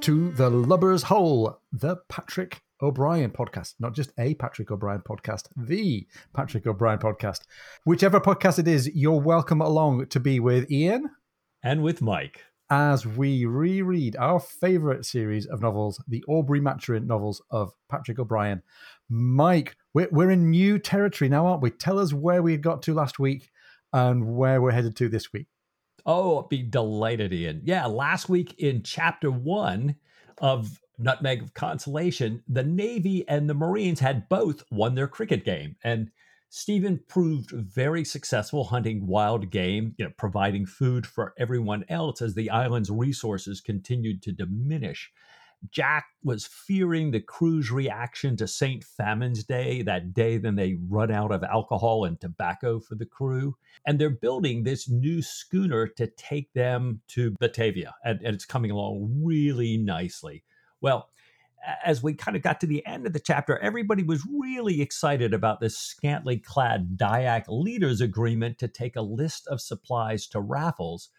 To the Lubber's Hole, the Patrick O'Brian podcast. Not just a Patrick O'Brian podcast, the Patrick O'Brian podcast. Whichever podcast it is, you're welcome along to be with Ian and with Mike as we reread our favorite series of novels, the Aubrey Maturin novels of Patrick O'Brian. Mike, we're, we're in new territory now, aren't we? Tell us where we got to last week and where we're headed to this week. Oh, be delighted, Ian. Yeah, last week in chapter one of Nutmeg of Consolation, the Navy and the Marines had both won their cricket game. And Stephen proved very successful hunting wild game, you know, providing food for everyone else as the island's resources continued to diminish. Jack was fearing the crew's reaction to St. Famine's Day, that day then they run out of alcohol and tobacco for the crew. And they're building this new schooner to take them to Batavia, and, and it's coming along really nicely. Well, as we kind of got to the end of the chapter, everybody was really excited about this scantily clad Dyak leaders agreement to take a list of supplies to Raffles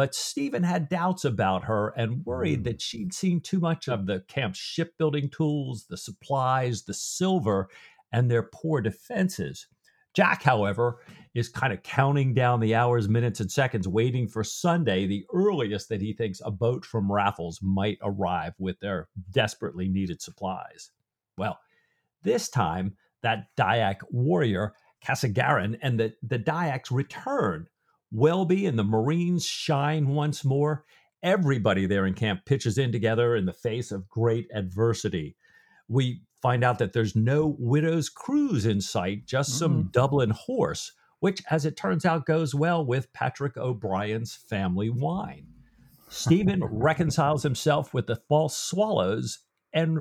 but Stephen had doubts about her and worried mm. that she'd seen too much of the camp's shipbuilding tools, the supplies, the silver, and their poor defenses. Jack, however, is kind of counting down the hours, minutes, and seconds, waiting for Sunday, the earliest that he thinks a boat from Raffles might arrive with their desperately needed supplies. Well, this time, that Dyak warrior, Kesegaran, and the, the Dyaks return Welby and the Marines shine once more. Everybody there in camp pitches in together in the face of great adversity. We find out that there's no widow's cruse in sight, just some mm. Dublin horse, which, as it turns out, goes well with Patrick O'Brian's family wine. Stephen reconciles himself with the false swallows, and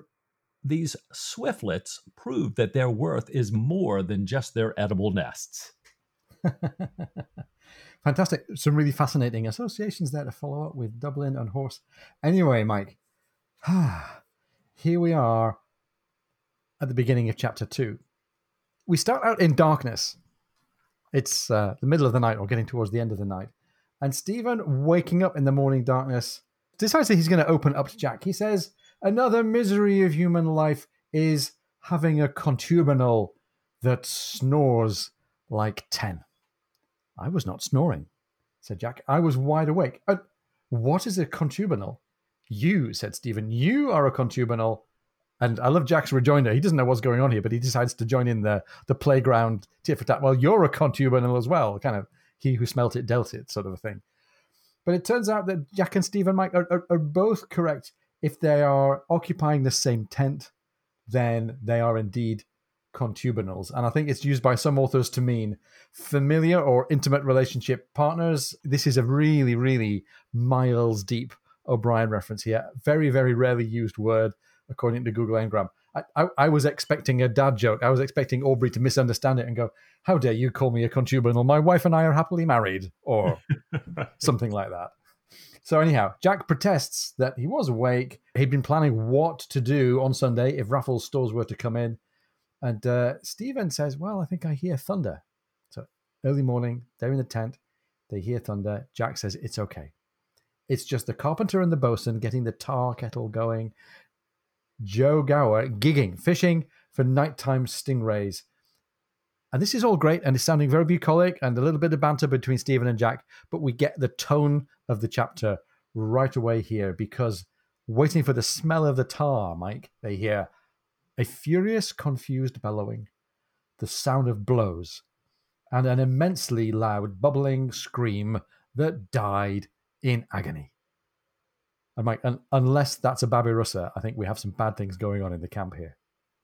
these swiftlets prove that their worth is more than just their edible nests. fantastic. Some really fascinating associations there to follow up with Dublin and horse. Anyway, Mike, here we are at the beginning of chapter two. We start out in darkness. It's uh, the middle of the night or getting towards the end of the night. And Stephen, waking up in the morning darkness, decides that he's going to open up to Jack. He says, Another misery of human life is having a contubernal that snores like 10. I was not snoring, said Jack. I was wide awake. Uh, what is a contubernal? You, said Stephen. You are a contubernal. And I love Jack's rejoinder. He doesn't know what's going on here, but he decides to join in the, the playground tit for tat. Well, you're a contubernal as well, kind of he who smelt it dealt it sort of a thing. But it turns out that Jack and Stephen Mike are, are, are both correct. If they are occupying the same tent, then they are indeed contubernals. And I think it's used by some authors to mean familiar or intimate relationship partners. This is a really, really miles deep O'Brian reference here. Very, very rarely used word, according to Google Ngram. I, I, I, was expecting a dad joke. I was expecting Aubrey to misunderstand it and go, How dare you call me a contubernal? My wife and I are happily married, or something like that. So, anyhow, Jack protests that he was awake. He'd been planning what to do on Sunday if Raffles stores were to come in. And uh, Stephen says, Well, I think I hear thunder. So early morning, they're in the tent. They hear thunder. Jack says, It's okay. It's just the carpenter and the bosun getting the tar kettle going. Joe Gower gigging, fishing for nighttime stingrays. And this is all great and it's sounding very bucolic and a little bit of banter between Stephen and Jack, but we get the tone of the chapter right away here because waiting for the smell of the tar, Mike, they hear a furious, confused bellowing, the sound of blows, and an immensely loud, bubbling scream that died in agony. And Mike, un- unless that's a Babirusa, I think we have some bad things going on in the camp here.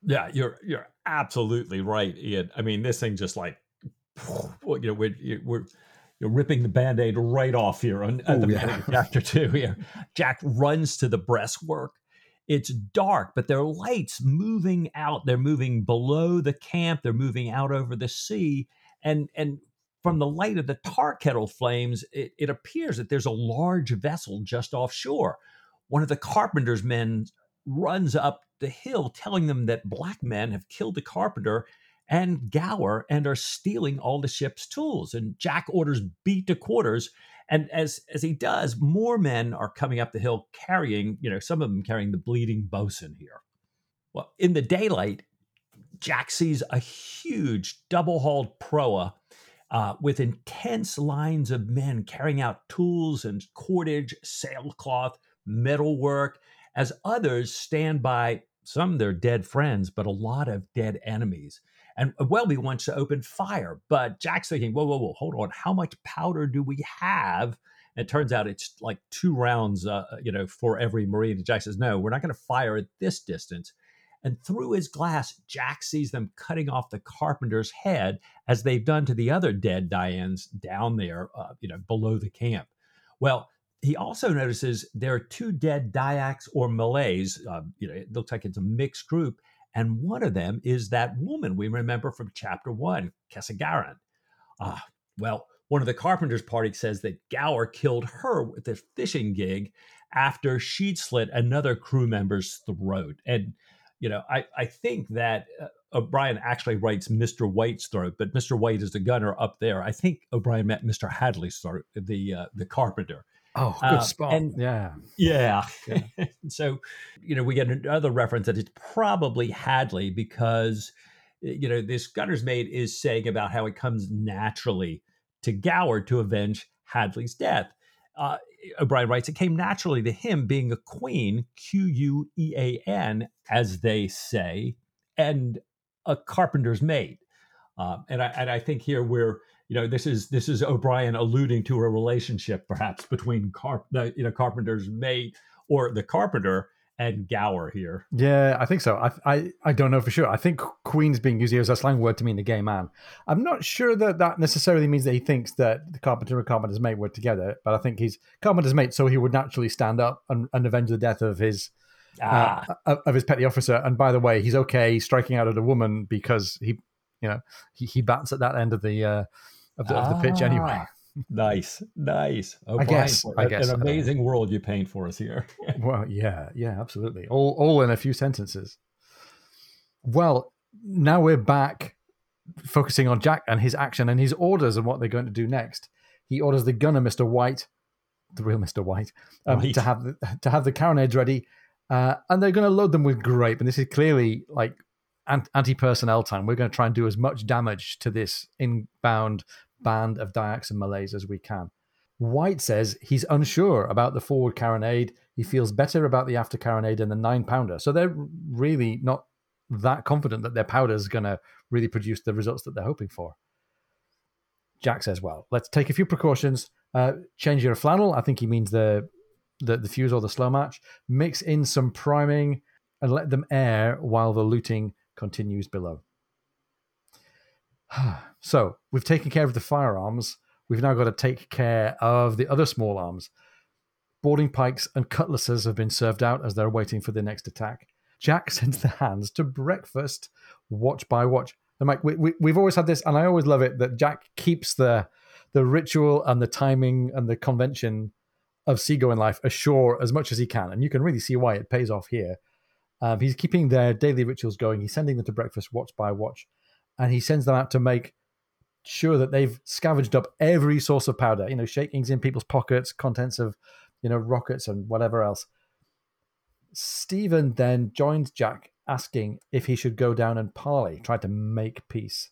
Yeah, you're you're absolutely right, Ian. I mean, this thing just like you know we're we're you're ripping the band-aid right off here on at the yeah. chapter two here. Jack runs to the breastwork it's dark, but there are lights moving out. They're moving below the camp. They're moving out over the sea. And, and from the light of the tar kettle flames, it, it appears that there's a large vessel just offshore. One of the carpenter's men runs up the hill telling them that black men have killed the carpenter and Gower and are stealing all the ship's tools. And Jack orders beat to quarters And as as he does, more men are coming up the hill carrying, you know, some of them carrying the bleeding bosun here. Well, in the daylight, Jack sees a huge double hauled proa uh, with intense lines of men carrying out tools and cordage, sailcloth, metalwork, as others stand by some their dead friends, but a lot of dead enemies. And Welby wants to open fire, but Jack's thinking, whoa, whoa, whoa, hold on. How much powder do we have? And it turns out it's like two rounds, uh, you know, for every Marine. And Jack says, no, we're not going to fire at this distance. And through his glass, Jack sees them cutting off the carpenter's head as they've done to the other dead Dianes down there, uh, you know, below the camp. Well, he also notices there are two dead Dyaks or Malays. Uh, you know, it looks like it's a mixed group. And one of them is that woman we remember from chapter one, Kesegaran. Ah, well, one of the carpenter's party says that Gower killed her with a fishing gig after she'd slit another crew member's throat. And, you know, I, I think that uh, O'Brian actually writes Mr. White's throat, but Mr. White is the gunner up there. I think O'Brian met Mr. Hadley's throat, the uh, the carpenter. Oh, good uh, spot. And, yeah. Yeah. yeah. so, you know, we get another reference that it's probably Hadley because, you know, this gunner's mate is saying about how it comes naturally to Gower to avenge Hadley's death. Uh, O'Brian writes, it came naturally to him being a queen, Q U E A N, as they say, and a carpenter's mate. Uh, and, I, and I think here we're you know this is this is O'Brian alluding to a relationship perhaps between Carp the you know Carpenter's mate or the Carpenter and Gower here. Yeah, I think so. I, I I don't know for sure. I think Queen's being used here as a slang word to mean the gay man. I'm not sure that that necessarily means that he thinks that the Carpenter and Carpenter's mate were together, but I think he's Carpenter's mate, so he would naturally stand up and, and avenge the death of his uh, ah. uh, of his petty officer. And by the way, he's okay striking out at a woman because he, you know, he, he bats at that end of the uh, of the, ah, of the pitch anyway. Ah, nice, nice. Oh, I guess. I guess. An amazing world you paint for us here. well, yeah, yeah, absolutely. All, all in a few sentences. Well, now we're back focusing on Jack and his action and his orders and what they're going to do next. He orders the gunner, Mister White, the real Mister White, um, right. to have the, to have the carronades ready, uh, and they're going to load them with grape. And this is clearly like anti personnel time. We're going to try and do as much damage to this inbound band of Dyaks and Malays as we can. White says he's unsure about the forward carronade. He feels better about the after carronade and the nine pounder. So they're really not that confident that their powder is going to really produce the results that they're hoping for. Jack says, "Well, let's take a few precautions. Uh, change your flannel. I think he means the, the the fuse or the slow match. Mix in some priming and let them air while the looting continues below." So we've taken care of the firearms. We've now got to take care of the other small arms. Boarding pikes and cutlasses have been served out as they're waiting for the next attack. Jack sends the hands to breakfast, watch by watch. And Mike, we, we, we've always had this, and I always love it that Jack keeps the the ritual and the timing and the convention of seagoing life ashore as much as he can. And you can really see why it pays off here. Um, he's keeping their daily rituals going. He's sending them to breakfast watch by watch and he sends them out to make sure that they've scavenged up every source of powder, you know, shakings in people's pockets, contents of, you know, rockets and whatever else. Stephen then joins Jack asking if he should go down and parley, try to make peace.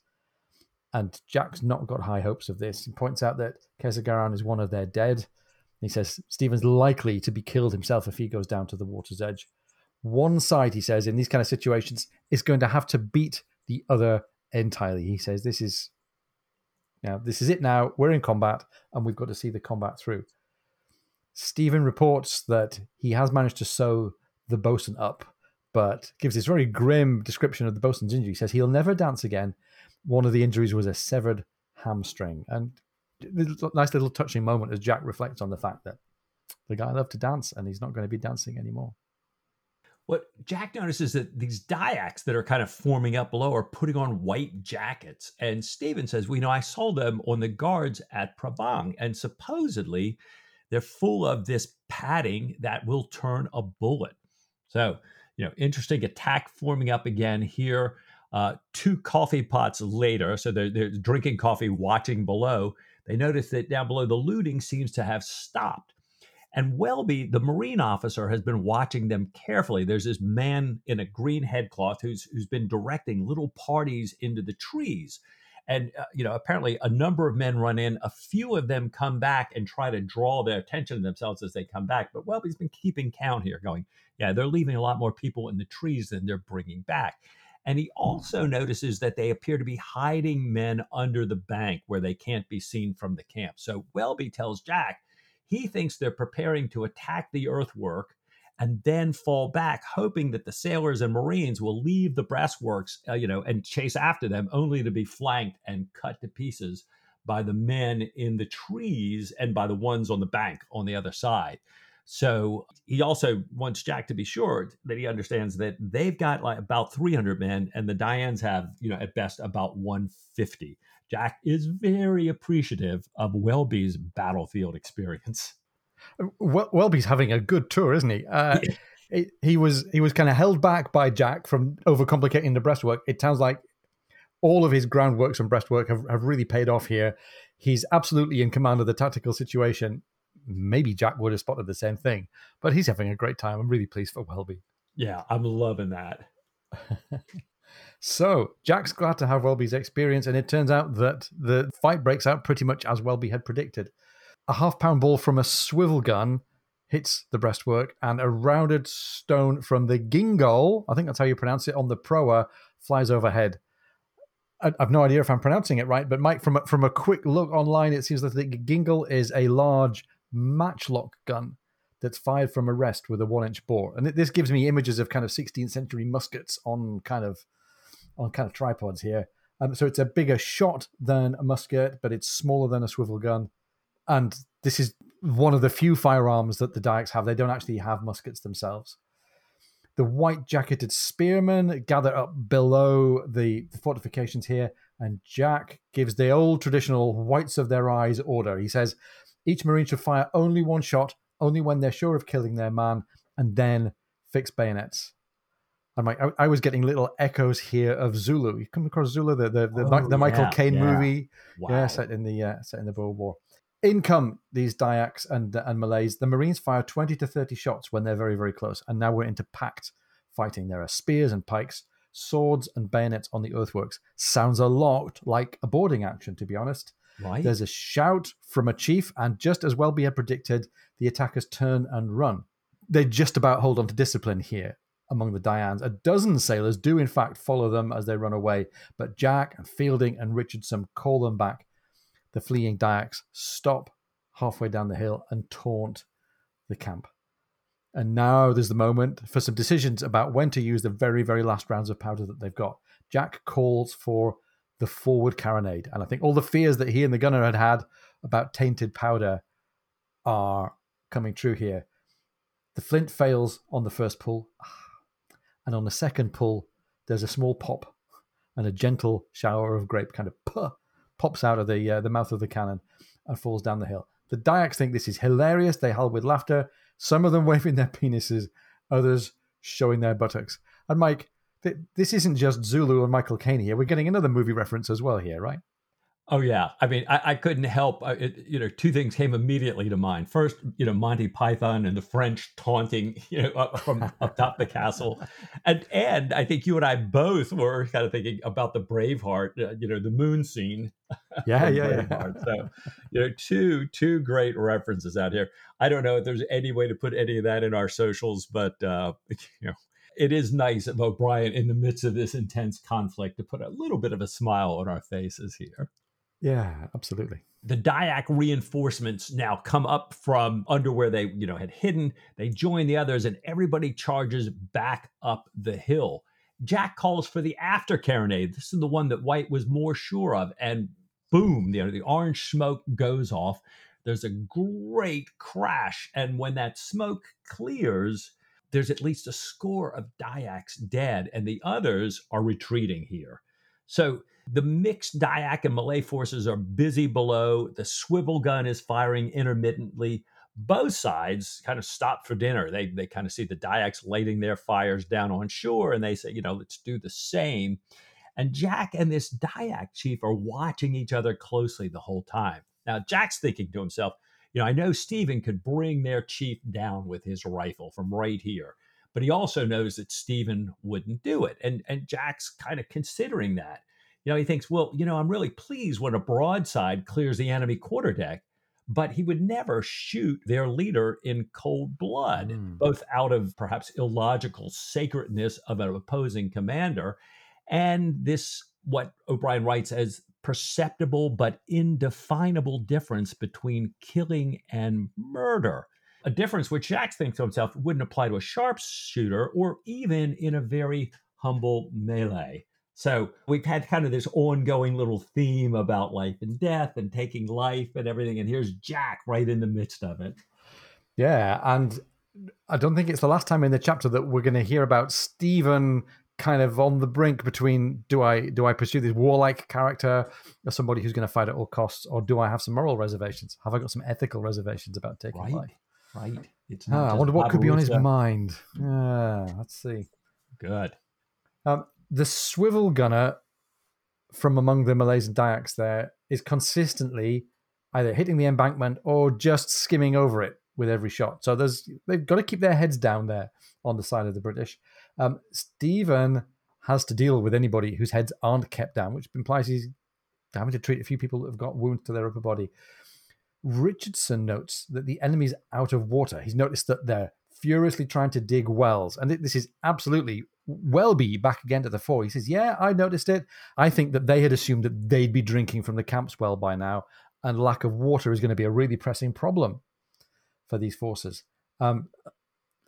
And Jack's not got high hopes of this. He points out that Kesegaran is one of their dead. He says Stephen's likely to be killed himself if he goes down to the water's edge. One side, he says, in these kind of situations, is going to have to beat the other entirely. He says, "This is now, this is it. Now we're in combat, and we've got to see the combat through." Stephen reports that he has managed to sew the bosun up, but gives this very grim description of the bosun's injury. He says he'll never dance again. One of the injuries was a severed hamstring, and nice little touching moment as Jack reflects on the fact that the guy loved to dance, and he's not going to be dancing anymore what Jack notices is that these Dyaks that are kind of forming up below are putting on white jackets. And Stephen says, well, you know, I saw them on the guards at Prabang, and supposedly they're full of this padding that will turn a bullet. So, you know, interesting attack forming up again here. Uh, two coffee pots later, so they're, they're drinking coffee, watching below. they notice that down below the looting seems to have stopped. And Welby, the Marine officer, has been watching them carefully. There's this man in a green headcloth who's who's been directing little parties into the trees. And uh, you know, apparently, a number of men run in. A few of them come back and try to draw their attention to themselves as they come back. But Welby's been keeping count here, going, "Yeah, they're leaving a lot more people in the trees than they're bringing back." And he also notices that they appear to be hiding men under the bank where they can't be seen from the camp. So Welby tells Jack he thinks they're preparing to attack the earthwork and then fall back, hoping that the sailors and Marines will leave the breastworks, uh, you know, and chase after them, only to be flanked and cut to pieces by the men in the trees and by the ones on the bank on the other side. So he also wants Jack to be sure that he understands that they've got like about 300 men and the Dianes have, you know, at best about 150. Jack is very appreciative of Welby's battlefield experience. Well, Welby's having a good tour, isn't he? Uh, he, he was he was kind of held back by Jack from overcomplicating the breastwork. It sounds like all of his groundworks and breastwork have, have really paid off here. He's absolutely in command of the tactical situation maybe Jack would have spotted the same thing. But he's having a great time. I'm really pleased for Welby. Yeah, I'm loving that. so Jack's glad to have Welby's experience, and it turns out that the fight breaks out pretty much as Welby had predicted. A half pound ball from a swivel gun hits the breastwork, and a rounded stone from the gingol, I think that's how you pronounce it, on the proa, flies overhead. I've no idea if I'm pronouncing it right, but Mike, from a, from a quick look online, it seems that the gingol is a large matchlock gun that's fired from a rest with a one inch bore. And this gives me images of kind of 16th century muskets on kind of on kind of tripods here. Um, so it's a bigger shot than a musket, but it's smaller than a swivel gun. And this is one of the few firearms that the Dyaks have. They don't actually have muskets themselves. The white jacketed spearmen gather up below the, the fortifications here, and Jack gives the old traditional whites of their eyes order. He says, each Marine should fire only one shot, only when they're sure of killing their man, and then fix bayonets. I'm like, I, I was getting little echoes here of Zulu. You come across Zulu, the the, the, oh, the Michael Caine yeah. movie, wow. yeah, set in the uh, set in the World War. In come these Dyaks and and Malays. The Marines fire twenty to thirty shots when they're very very close, and now we're into packed fighting. There are spears and pikes, swords and bayonets on the earthworks. Sounds a lot like a boarding action, to be honest. Right. There's a shout from a chief, and just as Welby had predicted, the attackers turn and run. They just about hold on to discipline here among the Dianes. A dozen sailors do, in fact, follow them as they run away, but Jack and Fielding and Richardson call them back. The fleeing Dyaks stop halfway down the hill and taunt the camp. And now there's the moment for some decisions about when to use the very, very last rounds of powder that they've got. Jack calls for the forward carronade. And I think all the fears that he and the gunner had had about tainted powder are coming true here. The flint fails on the first pull, and on the second pull, there's a small pop and a gentle shower of grape kind of puh, pops out of the uh, the mouth of the cannon and falls down the hill. The Dyaks think this is hilarious. They howl with laughter. Some of them waving their penises, others showing their buttocks. And Mike, this isn't just Zulu and Michael Caine here. We're getting another movie reference as well here, right? Oh yeah, I mean, I, I couldn't help. Uh, it, you know, two things came immediately to mind. First, you know, Monty Python and the French taunting, you know, up from up top the castle, and and I think you and I both were kind of thinking about the Braveheart, uh, you know, the moon scene. Yeah, yeah, yeah. So, you know, two two great references out here. I don't know if there's any way to put any of that in our socials, but uh, you know, it is nice of O'Brian in the midst of this intense conflict to put a little bit of a smile on our faces here. Yeah, absolutely. The Dyak reinforcements now come up from under where they, you know, had hidden. They join the others, and everybody charges back up the hill. Jack calls for the after carronade. This is the one that White was more sure of, and boom, you know, the orange smoke goes off. There's a great crash, and when that smoke clears, there's at least a score of Dyaks dead, and the others are retreating here. So the mixed Dyak and Malay forces are busy below. The swivel gun is firing intermittently. Both sides kind of stop for dinner. They they kind of see the Dyaks lighting their fires down on shore, and they say, you know, let's do the same. And Jack and this Dyak chief are watching each other closely the whole time. Now, Jack's thinking to himself, you know, I know Stephen could bring their chief down with his rifle from right here, but he also knows that Stephen wouldn't do it. And and Jack's kind of considering that. You know, he thinks, well, you know, I'm really pleased when a broadside clears the enemy quarterdeck, but he would never shoot their leader in cold blood, mm. both out of perhaps illogical sacredness of an opposing commander and this what O'Brian writes as perceptible but indefinable difference between killing and murder. A difference which Jack thinks to himself wouldn't apply to a sharpshooter or even in a very humble melee. So we've had kind of this ongoing little theme about life and death and taking life and everything. And here's Jack right in the midst of it. Yeah. And I don't think it's the last time in the chapter that we're going to hear about Stephen kind of on the brink between do I do I pursue this warlike character or somebody who's going to fight at all costs, or do I have some moral reservations? Have I got some ethical reservations about taking right, life? Right. It's ah, I wonder what could be on his mind. Yeah, let's see. Good. Um, the swivel gunner from among the Malays and Dayaks there is consistently either hitting the embankment or just skimming over it with every shot. So there's they've got to keep their heads down there on the side of the British. Um, Stephen has to deal with anybody whose heads aren't kept down, which implies he's having to treat a few people that have got wounds to their upper body. Richardson notes that the enemy's out of water. He's noticed that they're furiously trying to dig wells. And this is absolutely Welby back again to the fore. He says, Yeah, I noticed it. I think that they had assumed that they'd be drinking from the camp's well by now, and lack of water is going to be a really pressing problem for these forces. Um,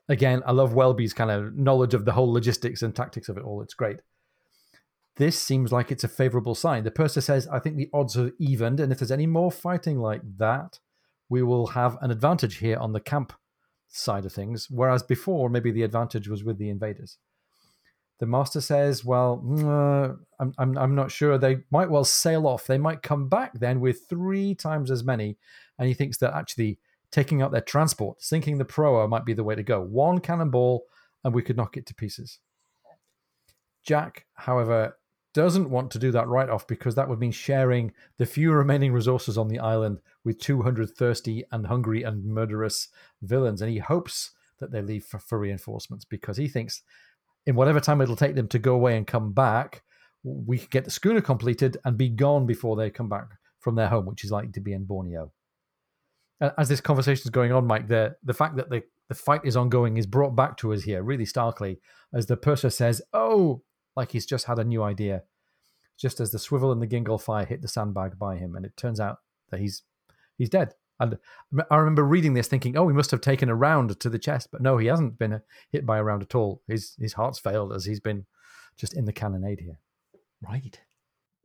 again, I love Welby's kind of knowledge of the whole logistics and tactics of it all. It's great. This seems like it's a favorable sign. The purser says, I think the odds are evened, and if there's any more fighting like that, we will have an advantage here on the camp side of things, whereas before maybe the advantage was with the invaders. The master says, "Well, uh, I'm, I'm I'm not sure. They might well sail off. They might come back then with three times as many." And he thinks that actually taking out their transport, sinking the proa might be the way to go. One cannonball, and we could knock it to pieces. Jack, however, doesn't want to do that right off because that would mean sharing the few remaining resources on the island with 200 thirsty and hungry and murderous villains. And he hopes that they leave for, for reinforcements because he thinks in whatever time it'll take them to go away and come back, we can get the schooner completed and be gone before they come back from their home, which is likely to be in Borneo as this conversation is going on, Mike, the the fact that the the fight is ongoing is brought back to us here really starkly as the purser says, "Oh," like he's just had a new idea, just as the swivel and the gingle fire hit the sandbag by him, and it turns out that he's he's dead. And I remember reading this, thinking, "Oh, he must have taken a round to the chest," but no, he hasn't been hit by a round at all. His his heart's failed as he's been just in the cannonade here. Right.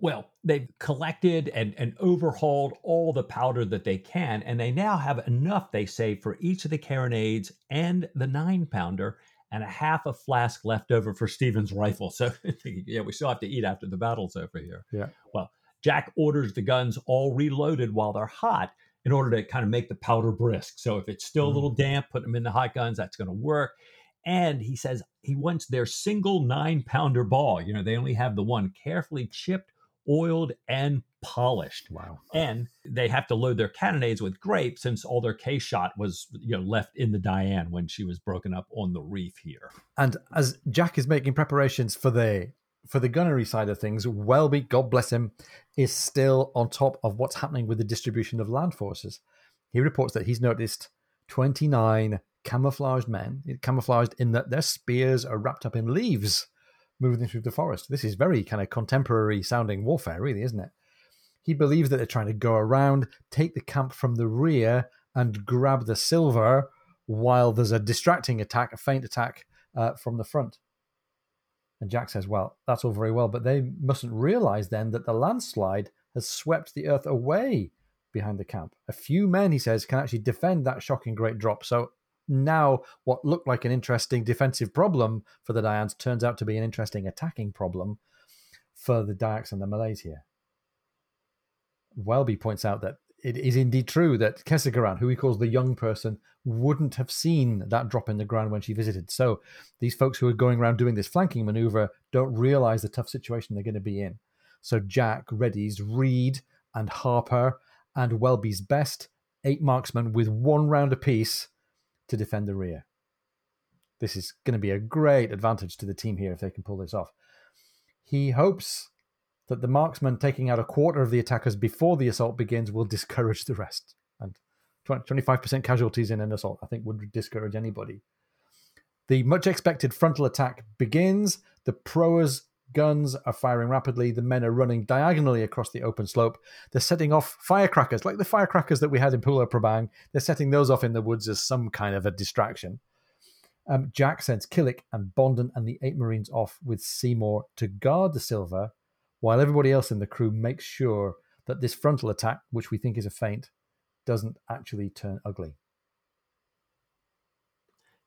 Well, they've collected and, and overhauled all the powder that they can, and they now have enough, they say, for each of the carronades and the nine pounder, and a half a flask left over for Stephen's rifle. So, yeah, we still have to eat after the battle's over here. Yeah. Well, Jack orders the guns all reloaded while they're hot in order to kind of make the powder brisk. So, if it's still a little mm. damp, put them in the hot guns, that's going to work. And he says he wants their single nine pounder ball. You know, they only have the one carefully chipped oiled and polished. Wow. And they have to load their cannonades with grape since all their case shot was, you know, left in the Diane when she was broken up on the reef here. And as Jack is making preparations for the for the gunnery side of things, Welby, God bless him, is still on top of what's happening with the distribution of land forces. He reports that he's noticed 29 camouflaged men, eh, camouflaged in that their spears are wrapped up in leaves moving through the forest. This is very kind of contemporary sounding warfare, really, isn't it? He believes that they're trying to go around, take the camp from the rear, and grab the silver while there's a distracting attack, a feint attack uh, from the front. And Jack says, Well, that's all very well, but they mustn't realize then that the landslide has swept the earth away behind the camp. A few men, he says, can actually defend that shocking great drop. So now what looked like an interesting defensive problem for the Dianes turns out to be an interesting attacking problem for the Dayaks and the Malays here. Welby points out that it is indeed true that Kesegaran, who he calls the young person, wouldn't have seen that drop in the ground when she visited. So these folks who are going around doing this flanking maneuver don't realize the tough situation they're going to be in. So Jack readies Reed and Harper and Welby's best, eight marksmen with one round apiece to defend the rear. This is going to be a great advantage to the team here if they can pull this off. He hopes that the marksman taking out a quarter of the attackers before the assault begins will discourage the rest. And 25% casualties in an assault, I think, would discourage anybody. The much expected frontal attack begins. The proas guns are firing rapidly. The men are running diagonally across the open slope. They're setting off firecrackers, like the firecrackers that we had in Pulau Prabang. They're setting those off in the woods as some kind of a distraction. Um, Jack sends Killick and Bonden and the eight Marines off with Seymour to guard the silver, while everybody else in the crew makes sure that this frontal attack, which we think is a feint, doesn't actually turn ugly.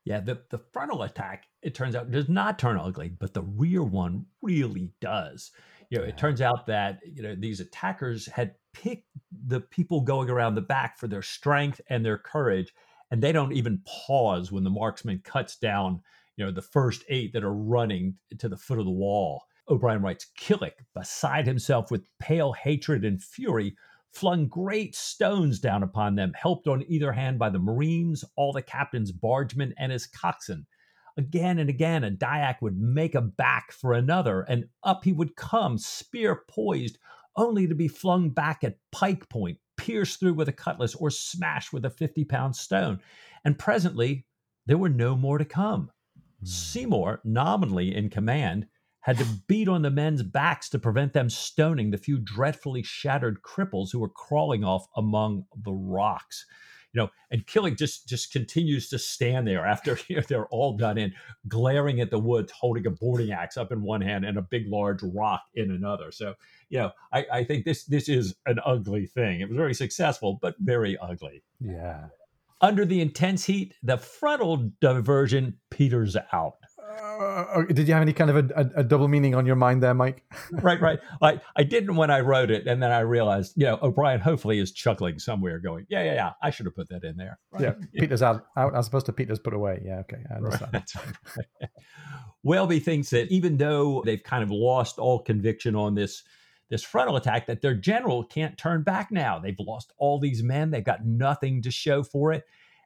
Yeah, the, the frontal attack, it turns out, does not turn ugly, but the rear one really does. You know, yeah. it turns out that, you know, these attackers had picked the people going around the back for their strength and their courage, and they don't even pause when the marksman cuts down, you know, the first eight that are running to the foot of the wall. O'Brian writes, Killick, beside himself with pale hatred and fury, flung great stones down upon them, helped on either hand by the Marines, all the captain's bargemen, and his coxswain. Again and again, a Dyak would make a back for another, and up he would come, spear poised, only to be flung back at pike point, pierced through with a cutlass, or smashed with a 50 pound stone. And presently, there were no more to come. Hmm. Seymour, nominally in command, had to beat on the men's backs to prevent them stoning the few dreadfully shattered cripples who were crawling off among the rocks. You know, and Killick just just continues to stand there after you know, they're all done in, glaring at the woods, holding a boarding axe up in one hand and a big large rock in another. So, you know, I, I think this this is an ugly thing. It was very successful, but very ugly. Yeah. Under the intense heat, the frontal diversion peters out. Uh, did you have any kind of a, a, a, double meaning on your mind there, Mike? right, right. I, I didn't when I wrote it, and then I realized, you know, O'Brian hopefully is chuckling somewhere, going, "Yeah, yeah, yeah. I should have put that in there." Right? Yeah, Peter's out, out as opposed to Peter's put away. Yeah, okay, I understand. Right. Welby thinks that even though they've kind of lost all conviction on this this frontal attack, that their general can't turn back now. They've lost all these men. They've got nothing to show for it.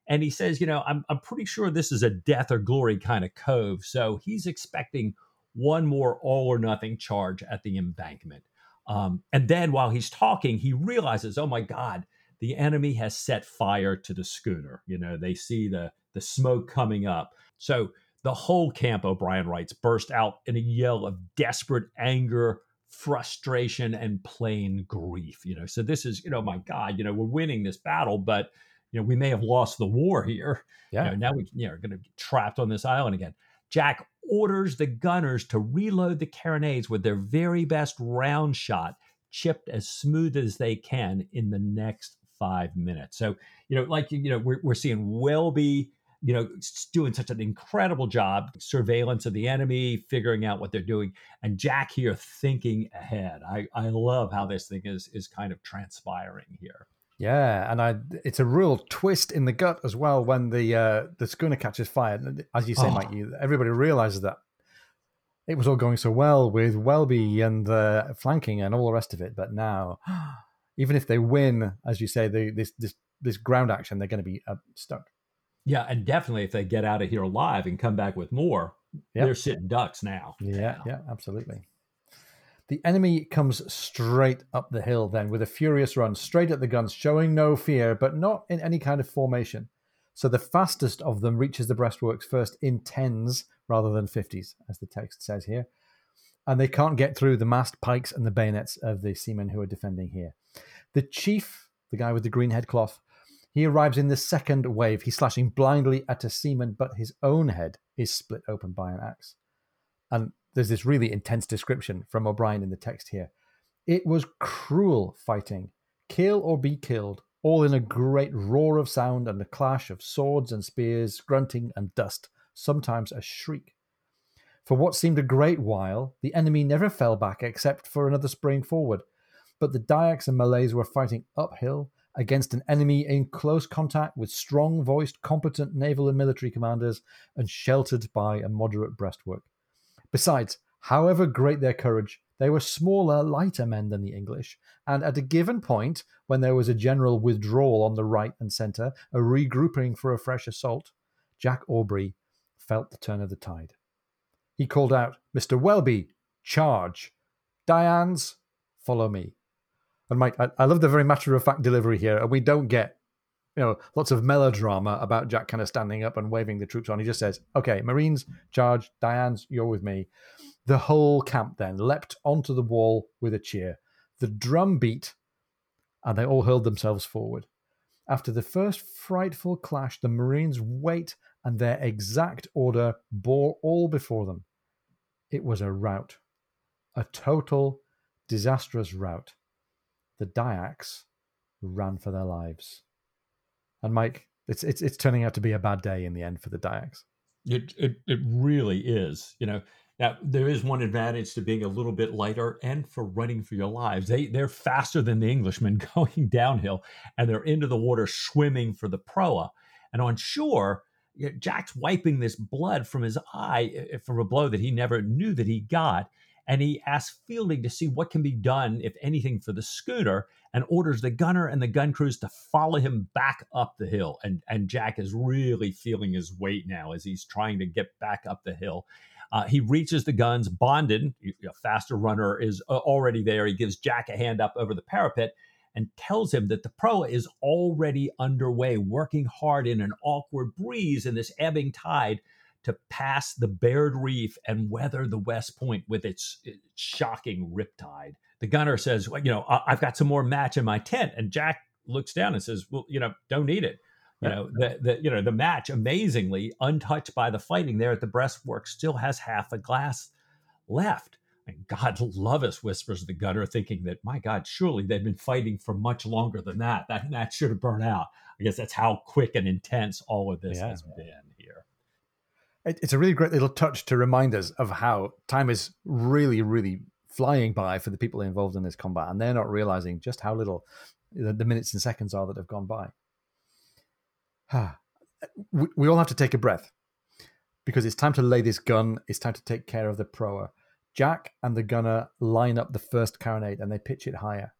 And he says, you know, I'm, I'm pretty sure this is a death or glory kind of cove. So he's expecting one more all or nothing charge at the embankment. Um, and then while he's talking, he realizes, oh my God, the enemy has set fire to the schooner. You know, they see the, the smoke coming up. So the whole camp, O'Brian writes, burst out in a yell of desperate anger, frustration, and plain grief. You know, so this is, you know, my God, you know, we're winning this battle, but you know, we may have lost the war here. Yeah. You know, now we you know, are going to be trapped on this island again. Jack orders the gunners to reload the carronades with their very best round shot, chipped as smooth as they can in the next five minutes. So, you know, like, you know, we're, we're seeing Welby, you know, doing such an incredible job, surveillance of the enemy, figuring out what they're doing, and Jack here thinking ahead. I, I love how this thing is is kind of transpiring here. Yeah, and I it's a real twist in the gut as well when the uh, the schooner catches fire. As you say, oh. Mike, you, everybody realizes that it was all going so well with Welby and uh, flanking and all the rest of it, but now, even if they win, as you say, the, this this this ground action, they're going to be uh, stuck. Yeah, and definitely if they get out of here alive and come back with more, yep. they're sitting ducks now. Yeah, yeah, absolutely. The enemy comes straight up the hill then with a furious run, straight at the guns, showing no fear, but not in any kind of formation. So the fastest of them reaches the breastworks first in tens rather than fifties, as the text says here. And they can't get through the mast pikes and the bayonets of the seamen who are defending here. The chief, the guy with the green headcloth, he arrives in the second wave. He's slashing blindly at a seaman, but his own head is split open by an axe. And there's this really intense description from O'Brian in the text here. It was cruel fighting, kill or be killed, all in a great roar of sound and a clash of swords and spears, grunting and dust, sometimes a shriek. For what seemed a great while, the enemy never fell back except for another spring forward. But the Dyaks and Malays were fighting uphill against an enemy in close contact with strong voiced, competent naval and military commanders and sheltered by a moderate breastwork. Besides, however great their courage, They were smaller, lighter men than the English, and at a given point, when there was a general withdrawal on the right and centre, a regrouping for a fresh assault, Jack Aubrey felt the turn of the tide. He called out, Mr. Welby, charge. Diane's, follow me. And Mike, I, I love the very matter of fact delivery here, and we don't get you know, lots of melodrama about Jack kind of standing up and waving the troops on. He just says, "Okay, Marines, charge. Diane's, you're with me." The whole camp then leapt onto the wall with a cheer. The drum beat, and they all hurled themselves forward. After the first frightful clash, the Marines' weight and their exact order bore all before them. It was a rout, a total, disastrous rout. The Dyaks ran for their lives. And Mike, it's it's it's turning out to be a bad day in the end for the Dyaks. It it it really is. You know, now there is one advantage to being a little bit lighter and for running for your lives. They they're faster than the Englishmen going downhill, and they're into the water swimming for the proa. And on shore, Jack's wiping this blood from his eye eh, eh, from a blow that he never knew that he got. And he asks Fielding to see what can be done, if anything, for the schooner and orders the gunner and the gun crews to follow him back up the hill. And, and Jack is really feeling his weight now as he's trying to get back up the hill. Uh, he reaches the guns. Bonden, a faster runner, is uh, already there. He gives Jack a hand up over the parapet and tells him that the proa is already underway, working hard in an awkward breeze in this ebbing tide to pass the bared reef and weather the West Point with its, its shocking riptide the gunner says, well, you know, I've got some more match in my tent. And Jack looks down and says, well, you know, don't need it. You know, the, the you know, the match amazingly untouched by the fighting there at the breastwork still has half a glass left. And God love us, whispers the gunner, thinking that, my God, surely they've been fighting for much longer than that. That match should have burned out. I guess that's how quick and intense all of this yeah. has been. It's a really great little touch to remind us of how time is really, really flying by for the people involved in this combat, and they're not realizing just how little the, minutes and seconds are that have gone by. we, we all have to take a breath because it's time to lay this gun. It's time to take care of the proa. Jack and the gunner line up the first carronade and they pitch it higher.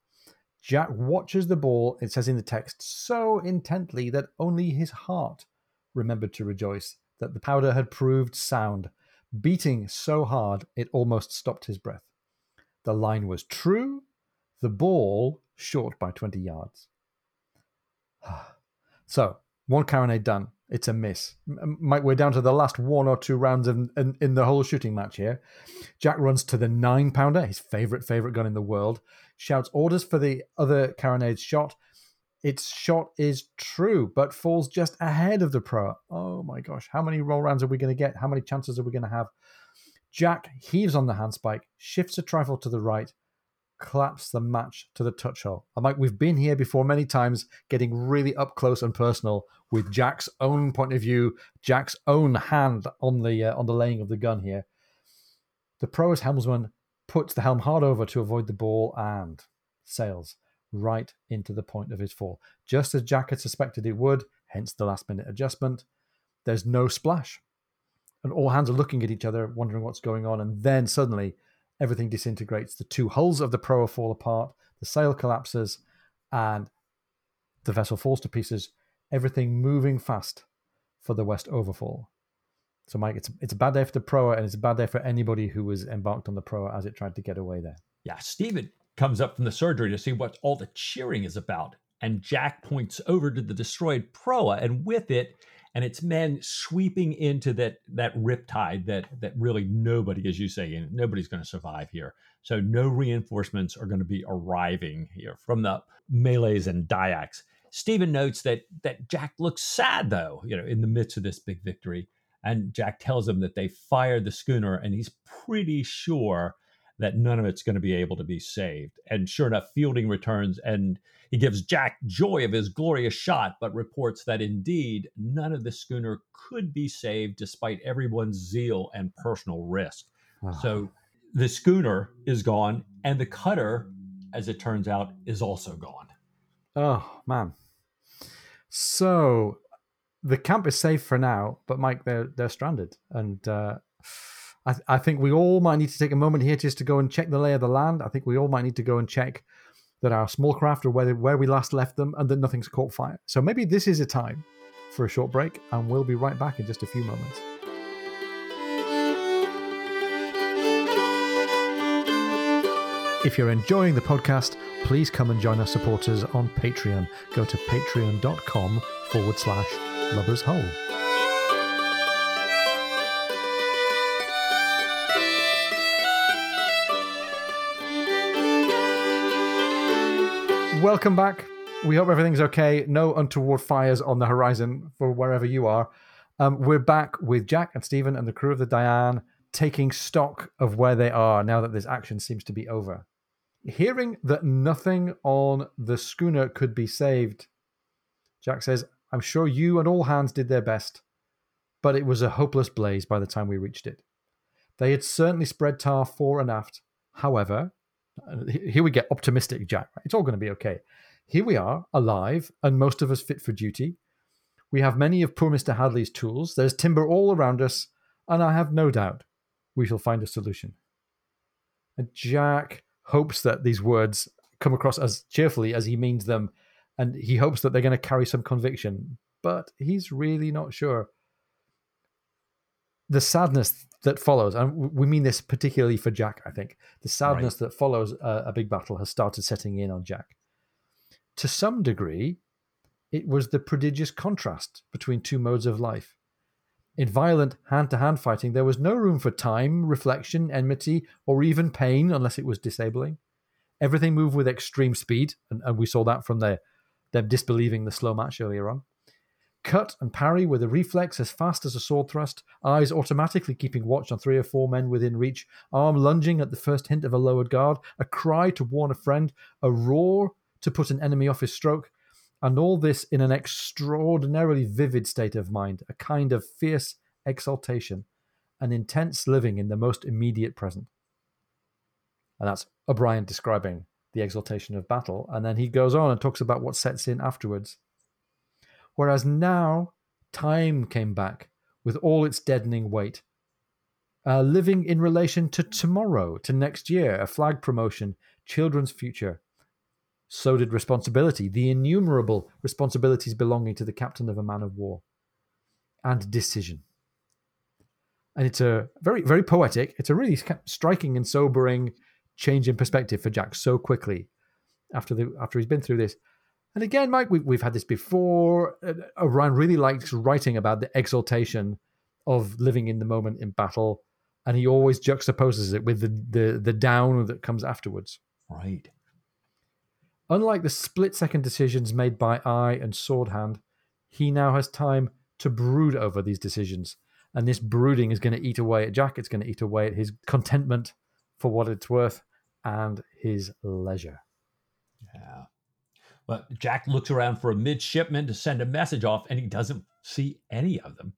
Jack watches the ball, it says in the text, so intently that only his heart remembered to rejoice that the powder had proved sound, beating so hard it almost stopped his breath. The line was true, the ball short by 20 yards. so, one carronade done. It's a miss. Mike, we're down to the last one or two rounds in, in, in the whole shooting match here. Jack runs to the nine pounder, his favorite, favorite gun in the world, shouts orders for the other carronade's shot. Its shot is true, but falls just ahead of the pro. Oh my gosh, how many roll rounds are we going to get? How many chances are we going to have? Jack heaves on the handspike, shifts a trifle to the right, claps the match to the touch hole. I'm like, we've been here before many times, getting really up close and personal with Jack's own point of view, Jack's own hand on the uh, on the laying of the gun here. The pro's helmsman puts the helm hard over to avoid the ball and sails right into the point of his fall, just as Jack had suspected it would. Hence the last minute adjustment. There's no splash and all hands are looking at each other, wondering what's going on. And then suddenly, everything disintegrates. The two hulls of the proa fall apart, the sail collapses, and the vessel falls to pieces. Everything moving fast for the West Overfall. So, Mike, it's it's a bad day for the proa, and it's a bad day for anybody who was embarked on the proa as it tried to get away there. Yeah, Stephen comes up from the surgery to see what all the cheering is about, and Jack points over to the destroyed proa, and with it and it's men sweeping into that that riptide that that really nobody, as you say, nobody's going to survive here. So no reinforcements are going to be arriving here from the Malays and Dyaks. Stephen notes that that Jack looks sad though, you know, in the midst of this big victory. And Jack tells him that they fired the schooner, and he's pretty sure that none of it's going to be able to be saved. And sure enough, Fielding returns and he gives Jack joy of his glorious shot, but reports that indeed none of the schooner could be saved despite everyone's zeal and personal risk. So the schooner is gone, and the cutter, as it turns out, is also gone. Oh, man. So the camp is safe for now, but Mike, they're they're stranded, and uh, I, I think we all might need to take a moment here just to go and check the lay of the land. I think we all might need to go and check that our small craft are where, where we last left them and that nothing's caught fire. So maybe this is a time for a short break, and we'll be right back in just a few moments. If you're enjoying the podcast, please come and join our supporters on Patreon. Go to patreon.com forward slash Lubber's Hole. Welcome back. We hope everything's okay. No untoward fires on the horizon for wherever you are. Um, we're back with Jack and Stephen and the crew of the Diane taking stock of where they are now that this action seems to be over. Hearing that nothing on the schooner could be saved, Jack says, I'm sure you and all hands did their best, but it was a hopeless blaze by the time we reached it. They had certainly spread tar fore and aft. However, Uh, here we get optimistic, Jack. It's all going to be okay. Here we are, alive, and most of us fit for duty. We have many of poor Mr. Hadley's tools. There's timber all around us, and I have no doubt we shall find a solution. And Jack hopes that these words come across as cheerfully as he means them, and he hopes that they're going to carry some conviction, but he's really not sure. The sadness that follows, and we mean this particularly for Jack, I think, the sadness right. that follows a, a big battle has started setting in on Jack. To some degree, it was the prodigious contrast between two modes of life. In violent hand to hand fighting, there was no room for time, reflection, enmity, or even pain unless it was disabling. Everything moved with extreme speed, and, and we saw that from their, them disbelieving the slow match earlier on cut and parry with a reflex as fast as a sword thrust, eyes automatically keeping watch on three or four men within reach, arm lunging at the first hint of a lowered guard, a cry to warn a friend, a roar to put an enemy off his stroke, and all this in an extraordinarily vivid state of mind, a kind of fierce exaltation, an intense living in the most immediate present. And that's O'Brian describing the exaltation of battle. And then he goes on and talks about what sets in afterwards. Whereas now, time came back with all its deadening weight. Uh, living in relation to tomorrow, to next year, a flag promotion, children's future. So did responsibility, the innumerable responsibilities belonging to the captain of a man of war, and decision. And it's a very, very poetic, it's a really striking and sobering change in perspective for Jack so quickly after the after he's been through this. And again, Mike, we, we've had this before. Uh, O'Brian really likes writing about the exaltation of living in the moment in battle, and he always juxtaposes it with the, the, the down that comes afterwards. Right. Unlike the split second decisions made by eye and sword hand, he now has time to brood over these decisions. And this brooding is going to eat away at Jack. It's going to eat away at his contentment for what it's worth and his leisure. Yeah. But Jack looks around for a midshipman to send a message off, and he doesn't see any of them.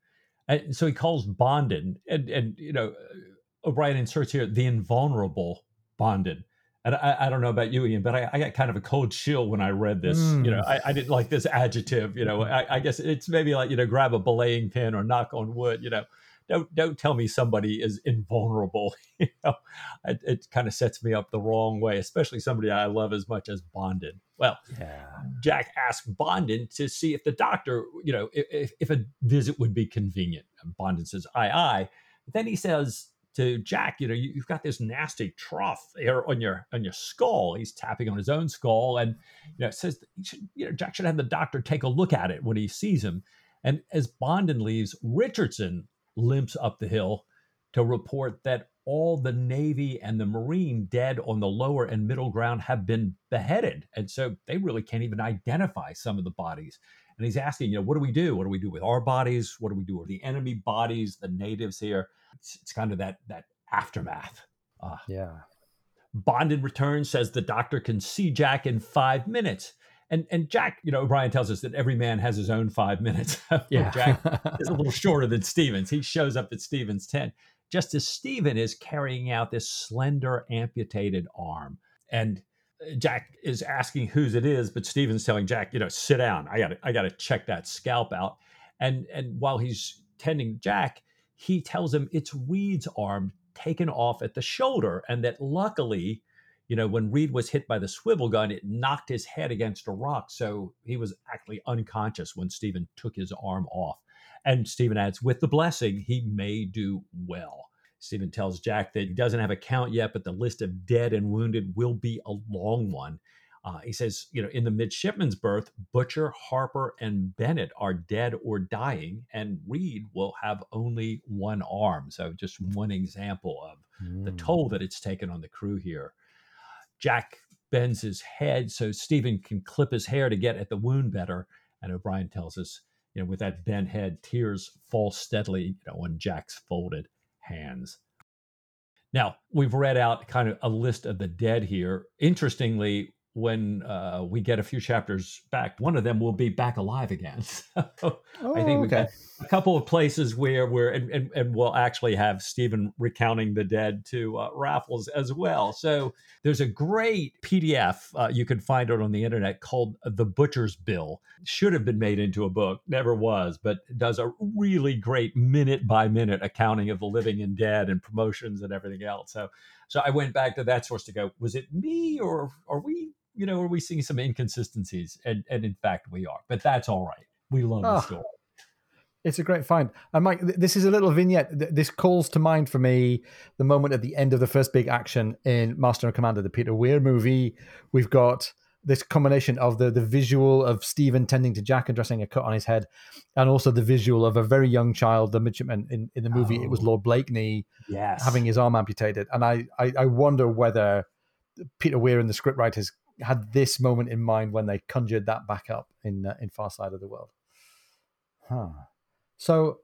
And so he calls Bonden, and and you know, O'Brian inserts here the invulnerable Bonden. And I, I don't know about you, Ian, but I, I, got kind of a cold chill when I read this. Mm. You know, I, I, didn't like this adjective. You know, I, I guess it's maybe like you know, grab a belaying pin or knock on wood. You know, don't don't tell me somebody is invulnerable. you know, it, it kind of sets me up the wrong way, especially somebody I love as much as Bonden. Well, yeah. Jack asked Bonden to see if the doctor, you know, if, if a visit would be convenient. And says, "Aye, aye." then he says to Jack, you know, you, have got this nasty trough there on your on your skull. He's tapping on his own skull, and you know, says, should, you know, Jack should have the doctor take a look at it when he sees him. And as Bonden leaves, Richardson limps up the hill to report that all the Navy and the Marine dead on the lower and middle ground have been beheaded. And so they really can't even identify some of the bodies. And he's asking, you know, what do we do? What do we do with our bodies? What do we do with the enemy bodies, the natives here? It's, it's kind of that that aftermath. Uh, yeah. Bonden returns, says the doctor can see Jack in five minutes. And and Jack, you know, Brian tells us that every man has his own five minutes. yeah. Jack is a little shorter than Stephen's. He shows up at Stephen's tent just as Stephen is carrying out this slender amputated arm. And uh, Jack is asking whose it is, but Stephen's telling Jack, you know, sit down. I got I got to check that scalp out. And and while he's tending Jack, he tells him it's Reed's arm taken off at the shoulder, and that luckily, you know, when Reed was hit by the swivel gun, it knocked his head against a rock. So he was actually unconscious when Stephen took his arm off. And Stephen adds, with the blessing, he may do well. Stephen tells Jack that he doesn't have a count yet, but the list of dead and wounded will be a long one. Uh, he says, you know, in the midshipman's berth, Butcher, Harper, and Bennett are dead or dying, and Reed will have only one arm. So, just one example of mm. the toll that it's taken on the crew here. Jack bends his head so Stephen can clip his hair to get at the wound better. And O'Brian tells us, you know, with that bent head, tears fall steadily, you know, on Jack's folded hands. Now, we've read out kind of a list of the dead here. Interestingly, when uh, we get a few chapters back, one of them will be back alive again. So oh, I think we've okay. got a couple of places where we're and, and, and we'll actually have Stephen recounting the dead to uh, Raffles as well. So there's a great PDF uh, you can find it on the internet called "The Butcher's Bill." Should have been made into a book, never was, but does a really great minute by minute accounting of the living and dead and promotions and everything else. So so I went back to that source to go, was it me or are we you know, are we seeing some inconsistencies? And and in fact, we are. But that's all right. We love oh, the ah. story. It's a great find. And Mike, this is a little vignette. This calls to mind for me the moment at the end of the first big action in Master and Commander, the Peter Weir movie. We've got this combination of the the visual of Stephen tending to Jack and dressing a cut on his head, and also the visual of a very young child, the midshipman in, in the movie. Oh, it was oh. Lord Blakeney, yes. having his arm amputated, and I, I I wonder whether Peter Weir and the scriptwriters had this moment in mind when they conjured that back up in uh, in Far Side of the World. Huh. So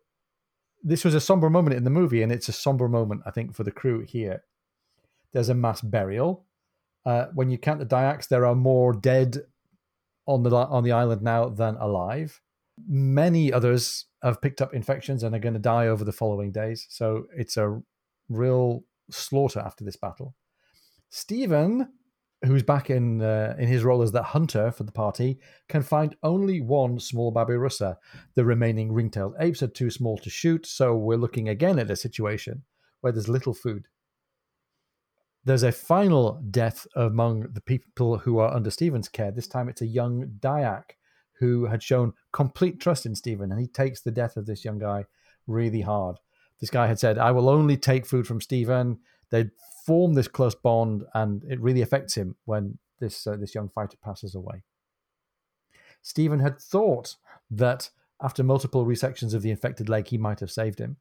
this was a somber moment in the movie, and it's a somber moment, I think, for the crew here. There's a mass burial. Uh, when you count the Dyaks, there are more dead on the on the island now than alive. Many others have picked up infections and are going to die over the following days. So it's a real slaughter after this battle. Stephen who's back in uh, in his role as the hunter for the party, can find only one small babirusa. The remaining ring-tailed apes are too small to shoot, so we're looking again at a situation where there's little food. There's a final death among the people who are under Stephen's care. This time it's a young Dyak who had shown complete trust in Stephen, and he takes the death of this young guy really hard. This guy had said, I will only take food from Stephen. They'd form this close bond, and it really affects him when this uh, this young fighter passes away. Stephen had thought that after multiple resections of the infected leg, he might have saved him.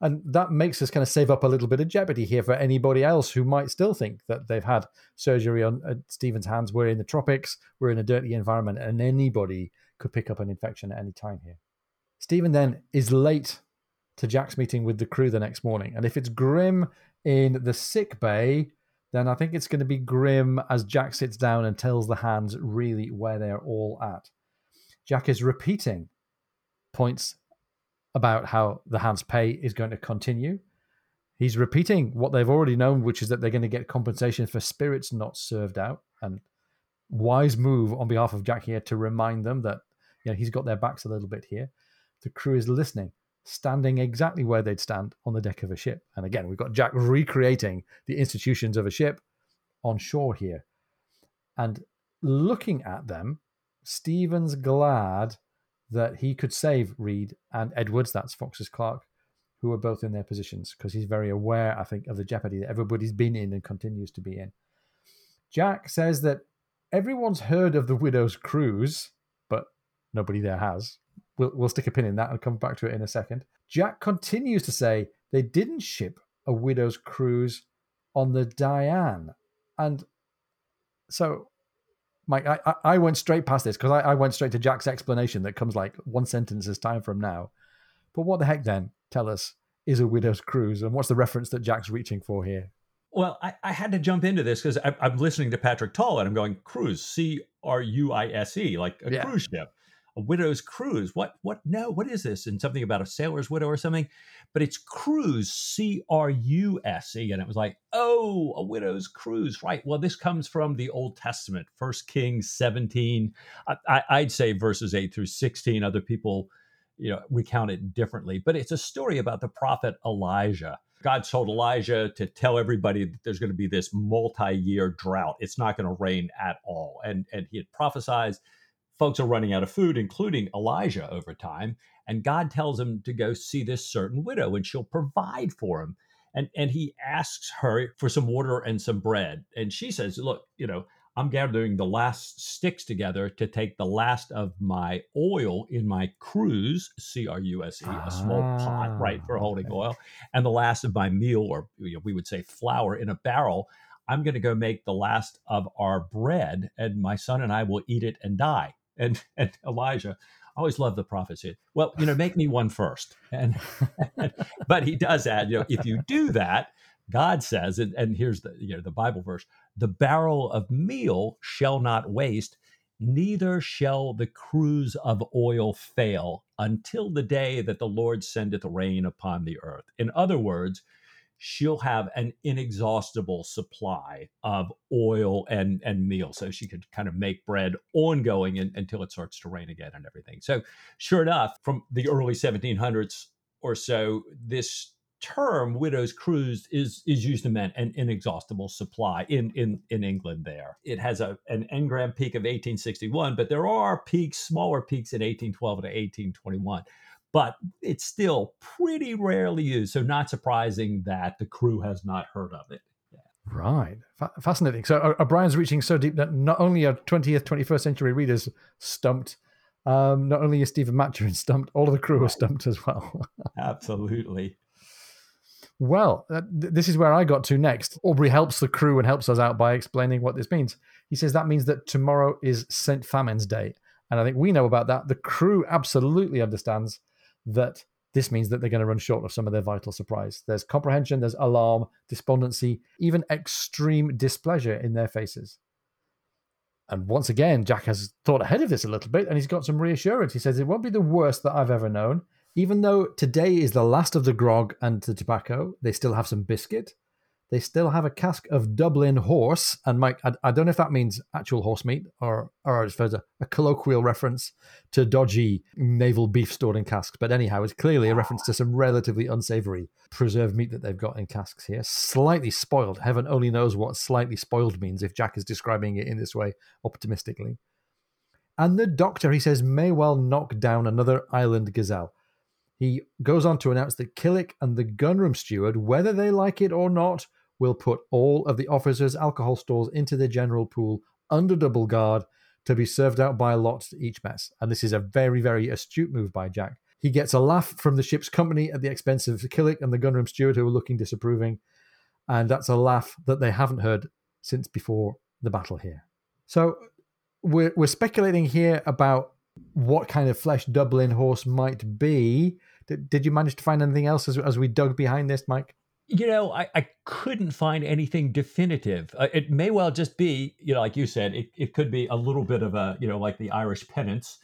And that makes us kind of save up a little bit of jeopardy here for anybody else who might still think that they've had surgery on uh, Stephen's hands. We're in the tropics, we're in a dirty environment, and anybody could pick up an infection at any time here. Stephen then is late to Jack's meeting with the crew the next morning. And if it's grim in the sick bay, then I think it's going to be grim as Jack sits down and tells the hands really where they're all at. Jack is repeating points about how the hands' pay is going to continue. He's repeating what they've already known, which is that they're going to get compensation for spirits not served out. And wise move on behalf of Jack here to remind them that you know he's got their backs a little bit here. The crew is listening standing exactly where they'd stand on the deck of a ship. And again, we've got Jack recreating the institutions of a ship on shore here. And looking at them, Stephen's glad that he could save Reed and Edwards, that's Fox's clerk, who are both in their positions, because he's very aware, I think, of the jeopardy that everybody's been in and continues to be in. Jack says that everyone's heard of the Widow's Cruse, but nobody there has. We'll, we'll stick a pin in that and come back to it in a second. Jack continues to say they didn't ship a widow's cruse on the Diane. And so, Mike, I, I went straight past this because I, I went straight to Jack's explanation that comes like one sentence as time from now. But what the heck then, tell us, is a widow's cruse? And what's the reference that Jack's reaching for here? Well, I, I had to jump into this because I'm listening to Patrick Tull and I'm going, cruise, C R U I S E, like a yeah. cruise ship a widow's cruise. What what no, what is this? And something about a sailor's widow or something. But it's cruse, C R U S E. And it was like, oh, a widow's cruse. Right. Well, this comes from the Old Testament, First Kings 17. I, I'd say verses 8 through 16. Other people, you know, recount it differently. But it's a story about the prophet Elijah. God told Elijah to tell everybody that there's going to be this multi-year drought. It's not going to rain at all. And and he had prophesied folks are running out of food, including Elijah over time. And God tells him to go see this certain widow and she'll provide for him. And and he asks her for some water and some bread. And she says, Look, you know, I'm gathering the last sticks together to take the last of my oil in my cruse, C R U S E, a small pot, right, for holding ah, okay. oil, and the last of my meal, or you know, we would say flour, in a barrel. I'm going to go make the last of our bread, and my son and I will eat it and die. And, and Elijah, I always love the prophecy. Well, you know, make me one first. And, and but he does add, you know, if you do that, God says, and, and here's the you know the Bible verse: the barrel of meal shall not waste, neither shall the cruse of oil fail until the day that the Lord sendeth rain upon the earth. In other words, she'll have an inexhaustible supply of oil and and meal so she could kind of make bread ongoing in, until it starts to rain again and everything so sure enough from the early 1700s or so this term widow's cruse is is used to mean an inexhaustible supply in in in England there. It has a an Ngram peak of 1861, but there are peaks, smaller peaks in 1812 to 1821. But it's still pretty rarely used, so not surprising that the crew has not heard of it. Right, F- fascinating. So O'Brian's reaching so deep that not only are 20th, 21st century readers stumped, um, not only is Stephen Maturin stumped, all of the crew are stumped as well. Absolutely. Well, uh, th- this is where I got to next. Aubrey helps the crew and helps us out by explaining what this means. He says that means that tomorrow is St. Famine's Day. And I think we know about that. The crew absolutely understands that this means that they're going to run short of some of their vital supplies. There's comprehension, there's alarm, despondency, even extreme displeasure in their faces. And once again, Jack has thought ahead of this a little bit and he's got some reassurance. He says, It won't be the worst that I've ever known. Even though today is the last of the grog and the tobacco, they still have some biscuit. They still have a cask of Dublin horse. And Mike, I, I don't know if that means actual horse meat or, or if there's a, a, colloquial reference to dodgy naval beef stored in casks. But anyhow, it's clearly a reference to some relatively unsavory preserved meat that they've got in casks here. Slightly spoiled. Heaven only knows what slightly spoiled means if Jack is describing it in this way optimistically. And the doctor, he says, may well knock down another island gazelle. He goes on to announce that Killick and the gunroom steward, whether they like it or not, will put all of the officers' alcohol stores into the general pool under double guard to be served out by lot to each mess. And this is a very, very astute move by Jack. He gets a laugh from the ship's company at the expense of Killick and the gunroom steward, who are looking disapproving. And that's a laugh that they haven't heard since before the battle here. So we're, we're speculating here about what kind of flesh Dublin horse might be. Did, did you manage to find anything else as, as we dug behind this, Mike? You know, I, I couldn't find anything definitive. Uh, it may well just be, you know, like you said, it, it could be a little bit of a, you know, like the Irish penance.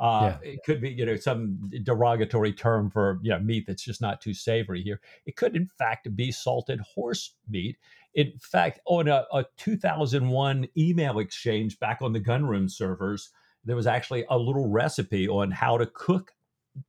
Uh, yeah. It could be, you know, some derogatory term for, you know, meat that's just not too savory here. It could, in fact, be salted horse meat. In fact, on a, a 2001 email exchange back on the gunroom servers, there was actually a little recipe on how to cook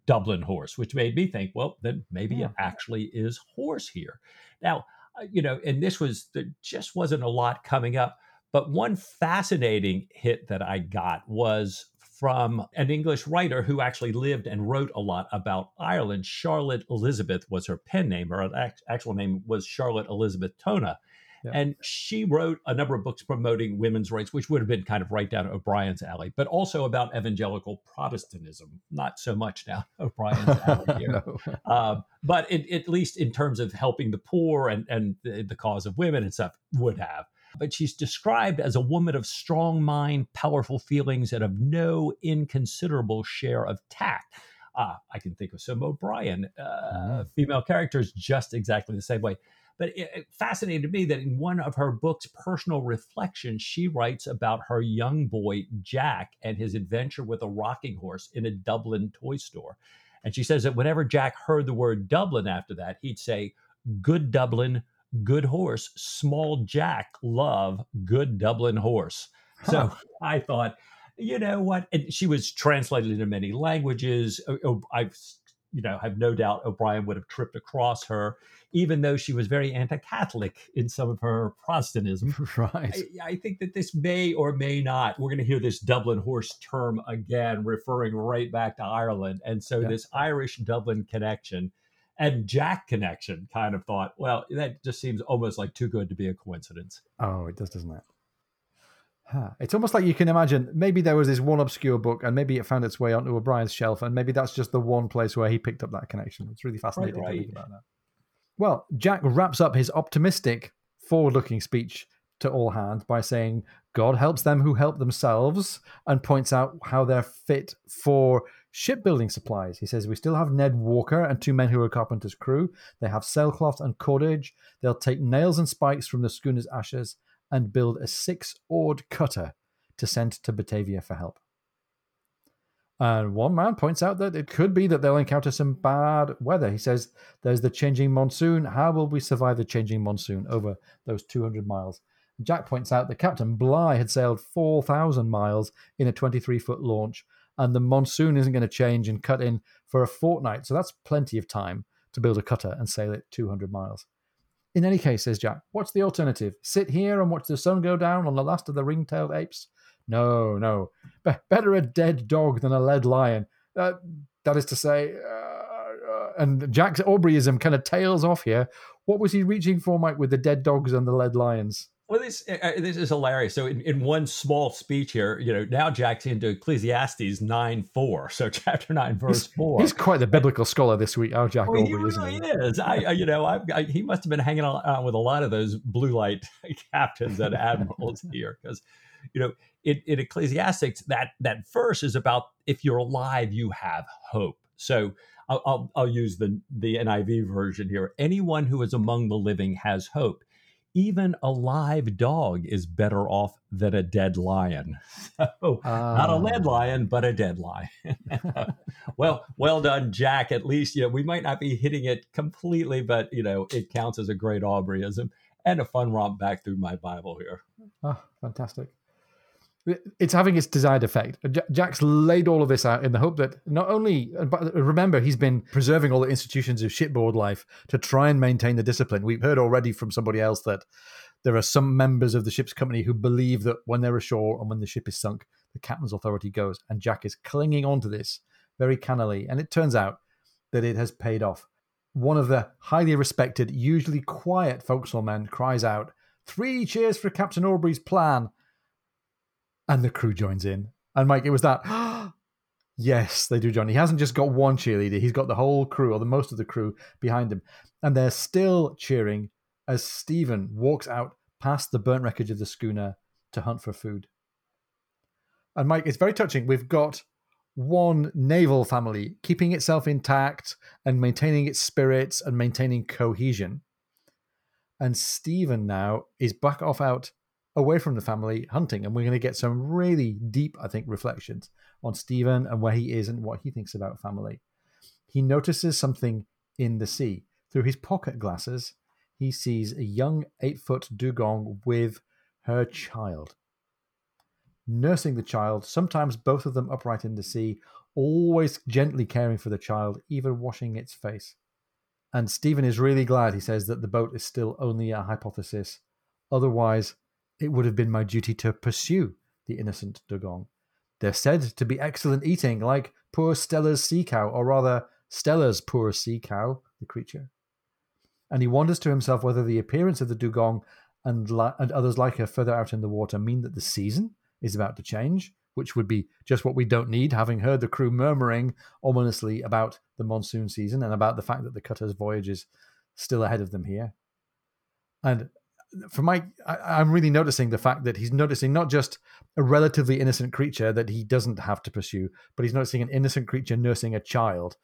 Dublin horse, which made me think, well, then maybe yeah. it actually is horse here. Now, uh, you know, and this was, there just wasn't a lot coming up. But one fascinating hit that I got was from an English writer who actually lived and wrote a lot about Ireland. Charlotte Elizabeth was her pen name, or actual name was Charlotte Elizabeth Tonna. And she wrote a number of books promoting women's rights, which would have been kind of right down O'Brian's alley, but also about evangelical Protestantism. Not so much now O'Brian's alley here. no. um, but it, at least in terms of helping the poor and, and the, the cause of women and stuff, would have. But she's described as a woman of strong mind, powerful feelings, and of no inconsiderable share of tact. Uh, I can think of some O'Brian uh, mm. female characters just exactly the same way. But it, it fascinated me that in one of her books, Personal Reflections, she writes about her young boy, Jack, and his adventure with a rocking horse in a Dublin toy store. And she says that whenever Jack heard the word Dublin after that, he'd say, Good Dublin, good horse, small Jack, love, good Dublin horse. So I thought, you know what? And she was translated into many languages. Oh, oh, I've you know, have no doubt O'Brian would have tripped across her, even though she was very anti-Catholic in some of her Protestantism. Right. I, I think that this may or may not. We're going to hear this Dublin horse term again, referring right back to Ireland, and so Yeah. this Irish Dublin connection and Jack connection kind of thought, well, that just seems almost like too good to be a coincidence. Oh, it does, doesn't it? Huh. It's almost like you can imagine maybe there was this one obscure book and maybe it found its way onto O'Brian's shelf and maybe that's just the one place where he picked up that connection. It's really fascinating right. to think about that. Well, Jack wraps up his optimistic, forward looking speech to all hands by saying, God helps them who help themselves, and points out how they're fit for shipbuilding supplies. He says, We still have Ned Walker and two men who are carpenter's crew. They have sailcloth and cordage. They'll take nails and spikes from the schooner's ashes and build a six oared cutter to send to Batavia for help. And one man points out that it could be that they'll encounter some bad weather. He says, There's the changing monsoon. How will we survive the changing monsoon over those 200 miles? Jack points out that Captain Bligh had sailed 4,000 miles in a 23 foot launch, and the monsoon isn't going to change and cut in for a fortnight. So that's plenty of time to build a cutter and sail it 200 miles. In any case, says Jack, what's the alternative? Sit here and watch the sun go down on the last of the ring tailed apes? No, no. Be- better a dead dog than a lead lion. Uh, that is to say, uh, uh, and Jack's Aubreyism kind of tails off here. What was he reaching for, Mike, with the dead dogs and the lead lions? Well, this uh, this is hilarious. So, in, in one small speech here, you know, now Jack's into Ecclesiastes nine four. So, chapter nine, verse four. He's quite the biblical scholar this week, Oh, Jack Well, he Aubrey, isn't really he? is. I, I, you know, I've, I, he must have been hanging out with a lot of those blue light captains and admirals here, because, you know, in, in Ecclesiastics, that that verse is about if you're alive, you have hope. So I'll, I'll, I'll use the the NIV version here. Anyone who is among the living has hope. Even a live dog is better off than a dead lion. So not a lead Ah. lion, but a dead lion. well, well done, Jack. At least, you know, we might not be hitting it completely, but you know, it counts as a great Aubreyism and a fun romp back through my Bible here. Oh, fantastic. It's having its desired effect. Jack's laid all of this out in the hope that not only, but remember, he's been preserving all the institutions of shipboard life to try and maintain the discipline. We've heard already from somebody else that there are some members of the ship's company who believe that when they're ashore and when the ship is sunk, the captain's authority goes. And Jack is clinging on to this very cannily. And it turns out that it has paid off. One of the highly respected, usually quiet forecastle men cries out, Three cheers for Captain Aubrey's plan. And the crew joins in. And Mike, it was that. yes, they do join. He hasn't just got one cheerleader, he's got the whole crew, or the most of the crew, behind him. And they're still cheering as Stephen walks out past the burnt wreckage of the schooner to hunt for food. And Mike, it's very touching. We've got one naval family keeping itself intact and maintaining its spirits and maintaining cohesion. And Stephen now is back off out away from the family hunting. And we're going to get some really deep, I think, reflections on Stephen and where he is and what he thinks about family. He notices something in the sea. Through his pocket glasses, he sees a young eight foot dugong with her child. Nursing the child, sometimes both of them upright in the sea, always gently caring for the child, even washing its face. And Stephen is really glad, he says, that the boat is still only a hypothesis. Otherwise, it would have been my duty to pursue the innocent dugong. They're said to be excellent eating, like poor Steller's sea cow, or rather, Steller's poor sea cow, the creature. And he wonders to himself whether the appearance of the dugong and, li- and others like her further out in the water mean that the season is about to change, which would be just what we don't need, having heard the crew murmuring ominously about the monsoon season and about the fact that the cutter's voyage is still ahead of them here. And for Mike, I, I'm really noticing the fact that he's noticing not just a relatively innocent creature that he doesn't have to pursue, but he's noticing an innocent creature nursing a child.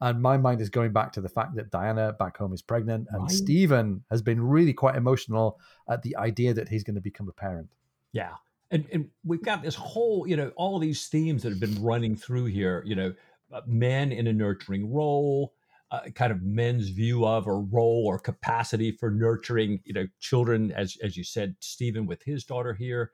And my mind is going back to the fact that Diana back home is pregnant, and Right. Stephen has been really quite emotional at the idea that he's going to become a parent. Yeah. And, and we've got this whole, you know, all these themes that have been running through here, you know, uh, men in a nurturing role, uh, kind of men's view of or role or capacity for nurturing, you know, children, as, as you said, Stephen with his daughter here,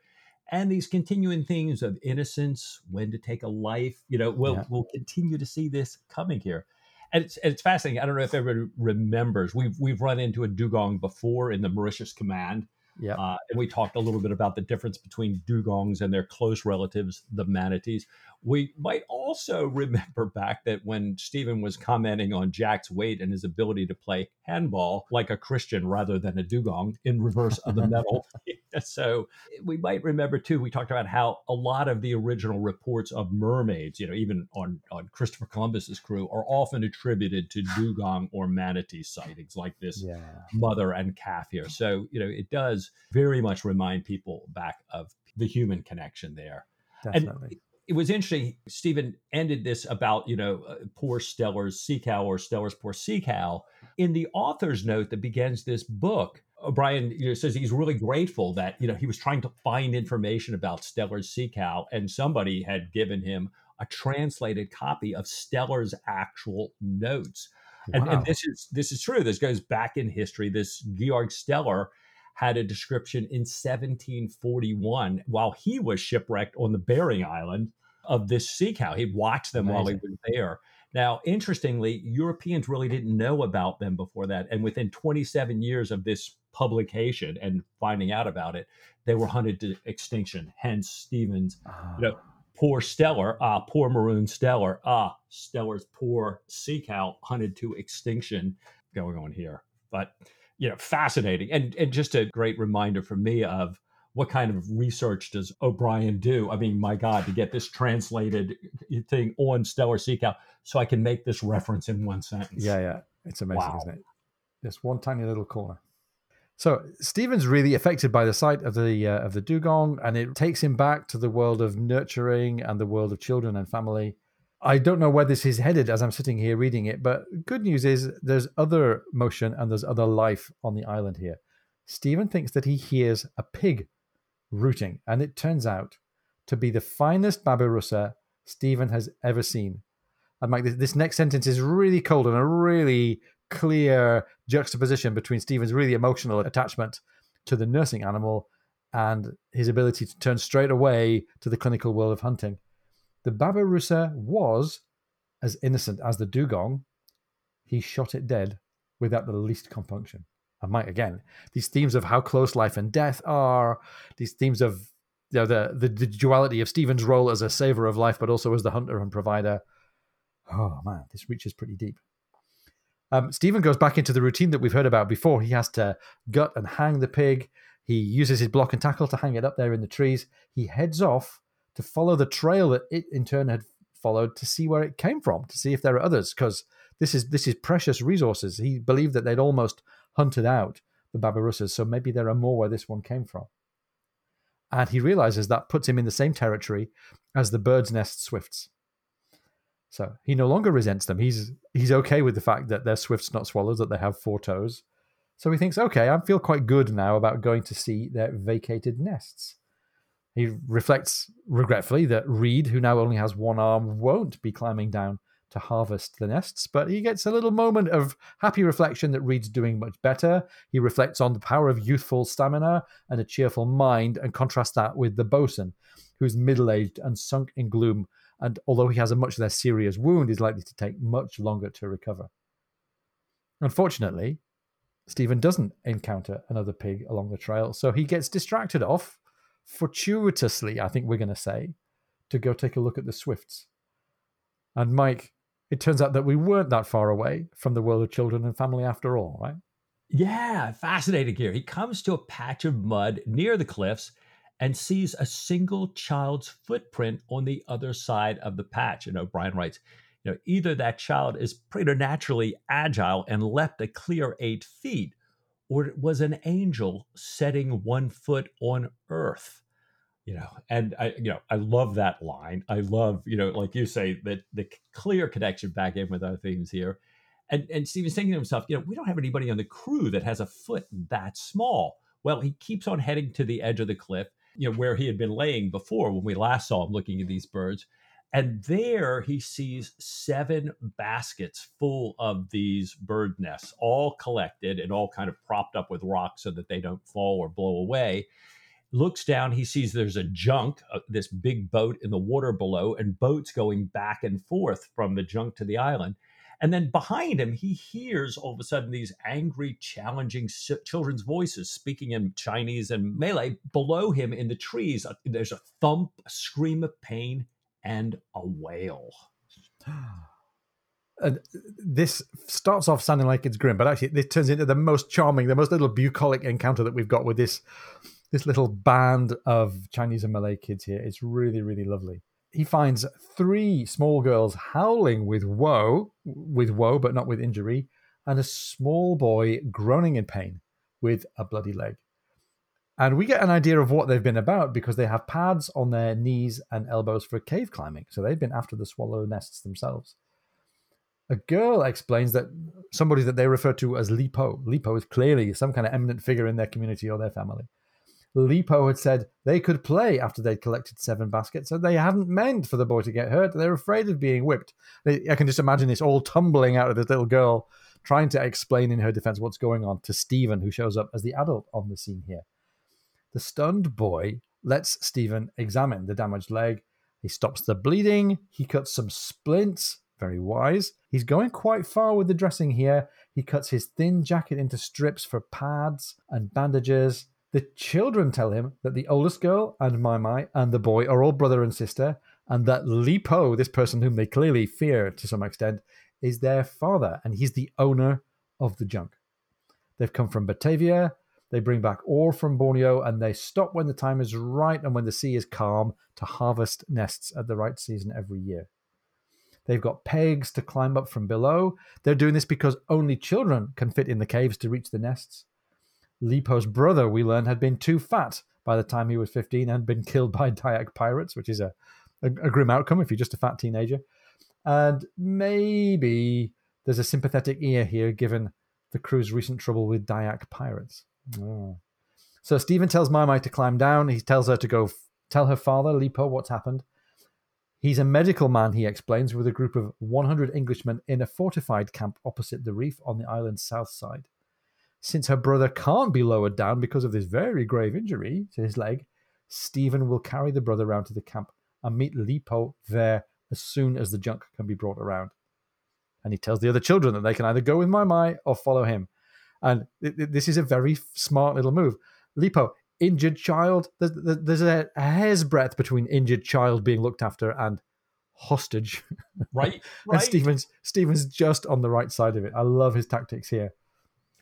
and these continuing themes of innocence, when to take a life, you know, we'll, Yeah. we'll continue to see this coming here. and it's, and it's fascinating. I don't know if everybody remembers. We've we've run into a dugong before in the Mauritius Command, Yeah. uh, and we talked a little bit about the difference between dugongs and their close relatives, the manatees. We might also remember back that when Stephen was commenting on Jack's weight and his ability to play handball like a Christian rather than a dugong in reverse of the medal. so we might remember too, we talked about how a lot of the original reports of mermaids, you know, even on, on Christopher Columbus's crew, are often attributed to dugong or manatee sightings like this yeah. mother and calf here. So, you know, it does very much remind people back of the human connection there. Definitely. It was interesting. Stephen ended this about, you know, uh, poor Steller's sea cow or Steller's poor sea cow. In the author's note that begins this book, O'Brian you know, says he's really grateful that, you know, he was trying to find information about Steller's sea cow and somebody had given him a translated copy of Steller's actual notes. And, Wow. and this is this is true. This goes back in history. This Georg Steller had a description in 1741 while he was shipwrecked on the Bering Island of this sea cow. He watched them while he was there. Now, interestingly, Europeans really didn't know about them before that. And within 27 years of this publication and finding out about it, they were hunted to extinction. Hence, Stephen's Ah, you know, poor Steller, ah, poor maroon Steller, ah, Steller's poor sea cow hunted to extinction going on here. But, you know, fascinating. And, and just a great reminder for me of what kind of research does O'Brian do? I mean, my God, to get this translated thing on Steller sea cow so I can make this reference in one sentence. Yeah, yeah. It's amazing, Wow. isn't it? Just one tiny little corner. So Stephen's really affected by the sight of the uh, of the dugong, and it takes him back to the world of nurturing and the world of children and family. I don't know where this is headed as I'm sitting here reading it, but good news is there's other motion and there's other life on the island here. Stephen thinks that he hears a pig rooting, and it turns out to be the finest babirusa Stephen has ever seen. And Mike, this, next sentence is really cold and a really clear juxtaposition between Stephen's really emotional attachment to the nursing animal and his ability to turn straight away to the clinical world of hunting. The Babirusa was as innocent as the dugong. He shot it dead without the least compunction. And might again, these themes of how close life and death are, these themes of you know, the, the the duality of Stephen's role as a saver of life, but also as the hunter and provider. Oh man, this reaches pretty deep. Um, Stephen goes back into the routine that we've heard about before. He has to gut and hang the pig. He uses his block and tackle to hang it up there in the trees. He heads off to follow the trail that it in turn had followed to see where it came from, to see if there are others, because this is this is precious resources. He believed that they'd almost hunted out the Barbarossas, so maybe there are more where this one came from. And he realizes that puts him in the same territory as the bird's nest swifts. So he no longer resents them. He's he's okay with the fact that they're swifts, not swallows, that they have four toes. So he thinks, okay, I feel quite good now about going to see their vacated nests. He reflects regretfully that Reed, who now only has one arm, won't be climbing down to harvest the nests, but he gets a little moment of happy reflection that Reed's doing much better. He reflects on the power of youthful stamina and a cheerful mind and contrasts that with the bosun, who's middle aged and sunk in gloom, and although he has a much less serious wound, is likely to take much longer to recover. Unfortunately, Stephen doesn't encounter another pig along the trail, so he gets distracted off, fortuitously, I think we're going to say, to go take a look at the swifts. And Mike, it turns out that we weren't that far away from the world of children and family after all, right? Yeah, fascinating here. He comes to a patch of mud near the cliffs and sees a single child's footprint on the other side of the patch. And O'Brian writes, you know, either that child is preternaturally agile and leapt a clear eight feet, or it was an angel setting one foot on earth. You know, and I, you know, I love that line. I love, you know, like you say, that the clear connection back in with our themes here. And and Stephen's thinking to himself, you know, we don't have anybody on the crew that has a foot that small. Well, he keeps on heading to the edge of the cliff, you know, where he had been laying before when we last saw him looking at these birds. And there he sees seven baskets full of these bird nests, all collected and all kind of propped up with rocks so that they don't fall or blow away. Looks down, he sees there's a junk, uh, this big boat in the water below, and boats going back and forth from the junk to the island. And then behind him, he hears all of a sudden these angry, challenging children's voices speaking in Chinese and Malay. Below him in the trees, uh, there's a thump, a scream of pain, and a wail. Uh, this starts off sounding like it's grim, but actually, this turns into the most charming, the most little bucolic encounter that we've got with this this little band of Chinese and Malay kids here. It's really, really lovely. He finds three small girls howling with woe, with woe, but not with injury, and a small boy groaning in pain with a bloody leg. And we get an idea of what they've been about because they have pads on their knees and elbows for cave climbing. So they've been after the swallow nests themselves. A girl explains that somebody that they refer to as Lipo, Lipo is clearly some kind of eminent figure in their community or their family. Lipo had said they could play after they'd collected seven baskets, and they hadn't meant for the boy to get hurt. They're afraid of being whipped. I can just imagine this all tumbling out of this little girl trying to explain in her defense what's going on to Stephen, who shows up as the adult on the scene here. The stunned boy lets Stephen examine the damaged leg. He stops the bleeding, he cuts some splints, very wise. He's going quite far with the dressing here. He cuts his thin jacket into strips for pads and bandages. The children tell him that the oldest girl and Mai Mai and the boy are all brother and sister, and that Li Po, this person whom they clearly fear to some extent, is their father, and he's the owner of the junk. They've come from Batavia. They bring back ore from Borneo, and they stop when the time is right and when the sea is calm to harvest nests at the right season every year. They've got pegs to climb up from below. They're doing this because only children can fit in the caves to reach the nests. Lipo's brother, we learn, had been too fat by the time he was 15 and been killed by Dayak pirates, which is a, a, a grim outcome if you're just a fat teenager. And maybe there's a sympathetic ear here given the crew's recent trouble with Dayak pirates. Oh. So Stephen tells Mai to climb down. He tells her to go f- tell her father, Lipo, what's happened. He's a medical man, he explains, with a group of 100 Englishmen in a fortified camp opposite the reef on the island's south side. Since her brother can't be lowered down because of this very grave injury to his leg, Stephen will carry the brother round to the camp and meet Lipo there as soon as the junk can be brought around. And he tells the other children that they can either go with Mai Mai or follow him. And this is a very smart little move. Lipo, injured child. There's, there's a, hair's breadth between injured child being looked after and hostage. Right. right. and Stephen's Stephen's just on the right side of it. I love his tactics here.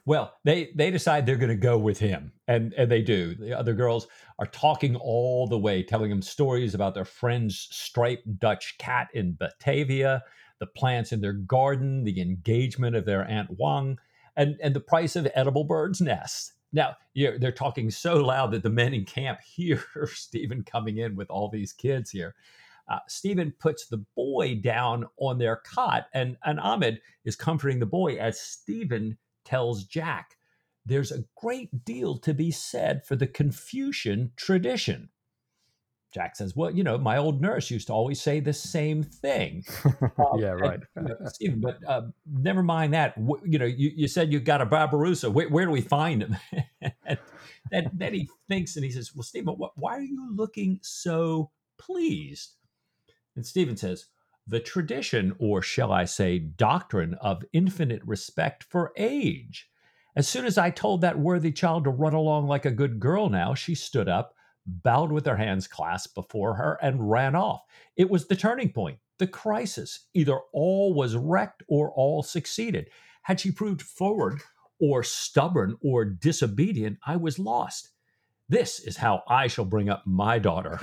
Well, they they decide they're going to go with him, and and they do. The other girls are talking all the way, telling him stories about their friend's striped Dutch cat in Batavia, the plants in their garden, the engagement of their aunt Wang, and and the price of edible birds' nests. Now, they're talking so loud that the men in camp hear Stephen coming in with all these kids here. Uh, Stephen puts the boy down on their cot, and, and Ahmed is comforting the boy as Stephen tells Jack, There's a great deal to be said for the Confucian tradition. Jack says, Well, you know, my old nurse used to always say the same thing. Um, yeah, right. And, Stephen, but uh, never mind that. you know, you, you said you got a Barbarossa. Where, where do we find him? and, and then he thinks and he says, Well, Stephen, what, why are you looking so pleased? And Stephen says, The tradition, or shall I say, doctrine of infinite respect for age. As soon as I told that worthy child to run along like a good girl now, she stood up bowed with their hands clasped before her, and ran off. It was the turning point, the crisis. Either all was wrecked or all succeeded. Had she proved forward or stubborn or disobedient, I was lost. This is how I shall bring up my daughter.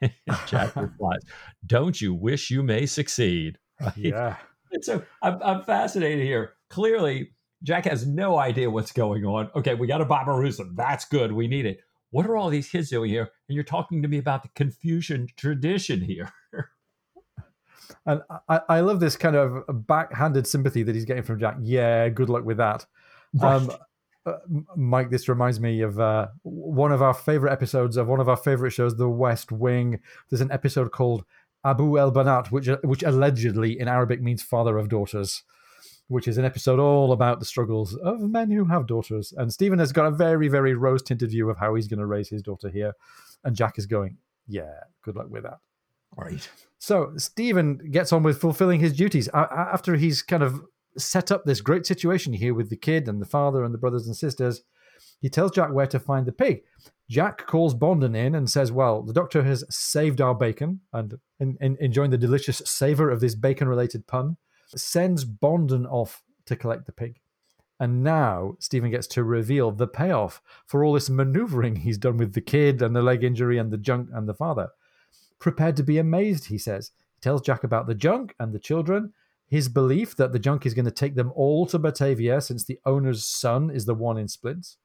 Jack replies, Don't you wish you may succeed? Right? Yeah. And so I'm, I'm fascinated here. Clearly, Jack has no idea what's going on. Okay, we got a Barbarossa. That's good. We need it what are all these kids doing here? And you're talking to me about the Confucian tradition here. and I, I, love this kind of backhanded sympathy that he's getting from Jack. Yeah, good luck with that. Right. Um, uh, Mike, this reminds me of uh, one of our favorite episodes of one of our favorite shows, The West Wing. There's an episode called Abu El Banat, which which allegedly in Arabic means father of daughters which is an episode all about the struggles of men who have daughters. And Stephen has got a very, very rose tinted view of how he's going to raise his daughter here. And Jack is going, yeah, good luck with that. Right. So Stephen gets on with fulfilling his duties after he's kind of set up this great situation here with the kid and the father and the brothers and sisters. He tells Jack where to find the pig. Jack calls Bonden in and says, Well, the doctor has saved our bacon, and in, in, enjoying the delicious savor of this bacon related pun, sends Bonden off to collect the pig. And now Stephen gets to reveal the payoff for all this maneuvering he's done with the kid and the leg injury and the junk and the father. Prepared to be amazed, he says. He tells Jack about the junk and the children, his belief that the junk is going to take them all to Batavia since the owner's son is the one in splints.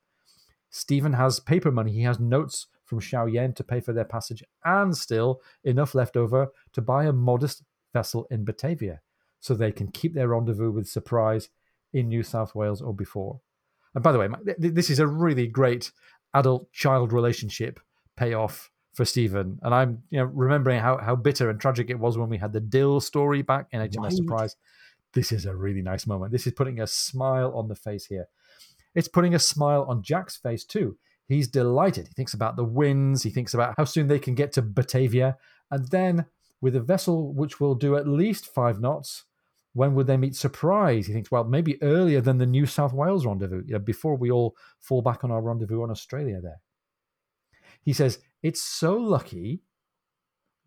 Stephen has paper money. He has notes from Xiao Yen to pay for their passage and still enough left over to buy a modest vessel in Batavia so they can keep their rendezvous with surprise in New South Wales or before. And by the way, this is a really great adult child relationship payoff for Stephen. And I'm you know remembering how, how bitter and tragic it was when we had the Dil story back in HMS right. Surprise. This is a really nice moment. This is putting a smile on the face here. It's putting a smile on Jack's face too. He's delighted. He thinks about the winds. He thinks about how soon they can get to Batavia. And then, with a vessel which will do at least five knots, when would they meet surprise? He thinks, well, maybe earlier than the New South Wales rendezvous, you know, before we all fall back on our rendezvous on Australia there. He says, it's so lucky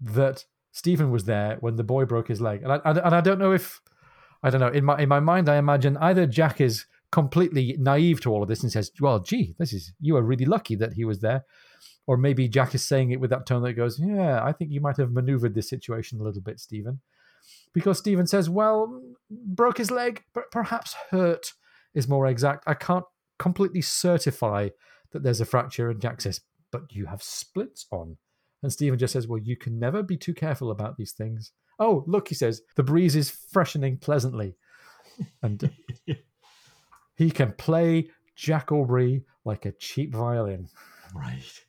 that Stephen was there when the boy broke his leg. And I, and I don't know if, I don't know, in my, in my mind, I imagine either Jack is completely naive to all of this and says, "Well, gee, this is you are really lucky that he was there," or maybe Jack is saying it with that tone that goes, "Yeah, I think you might have maneuvered this situation a little bit, Stephen," because Stephen says, "Well, broke his leg, but perhaps hurt is more exact. I can't completely certify that there's a fracture." And Jack says, "But you have splits on." And Stephen just says, Well, you can never be too careful about these things. Oh, look, he says, the breeze is freshening pleasantly. And uh, He can play Jack Aubrey like a cheap violin. Right.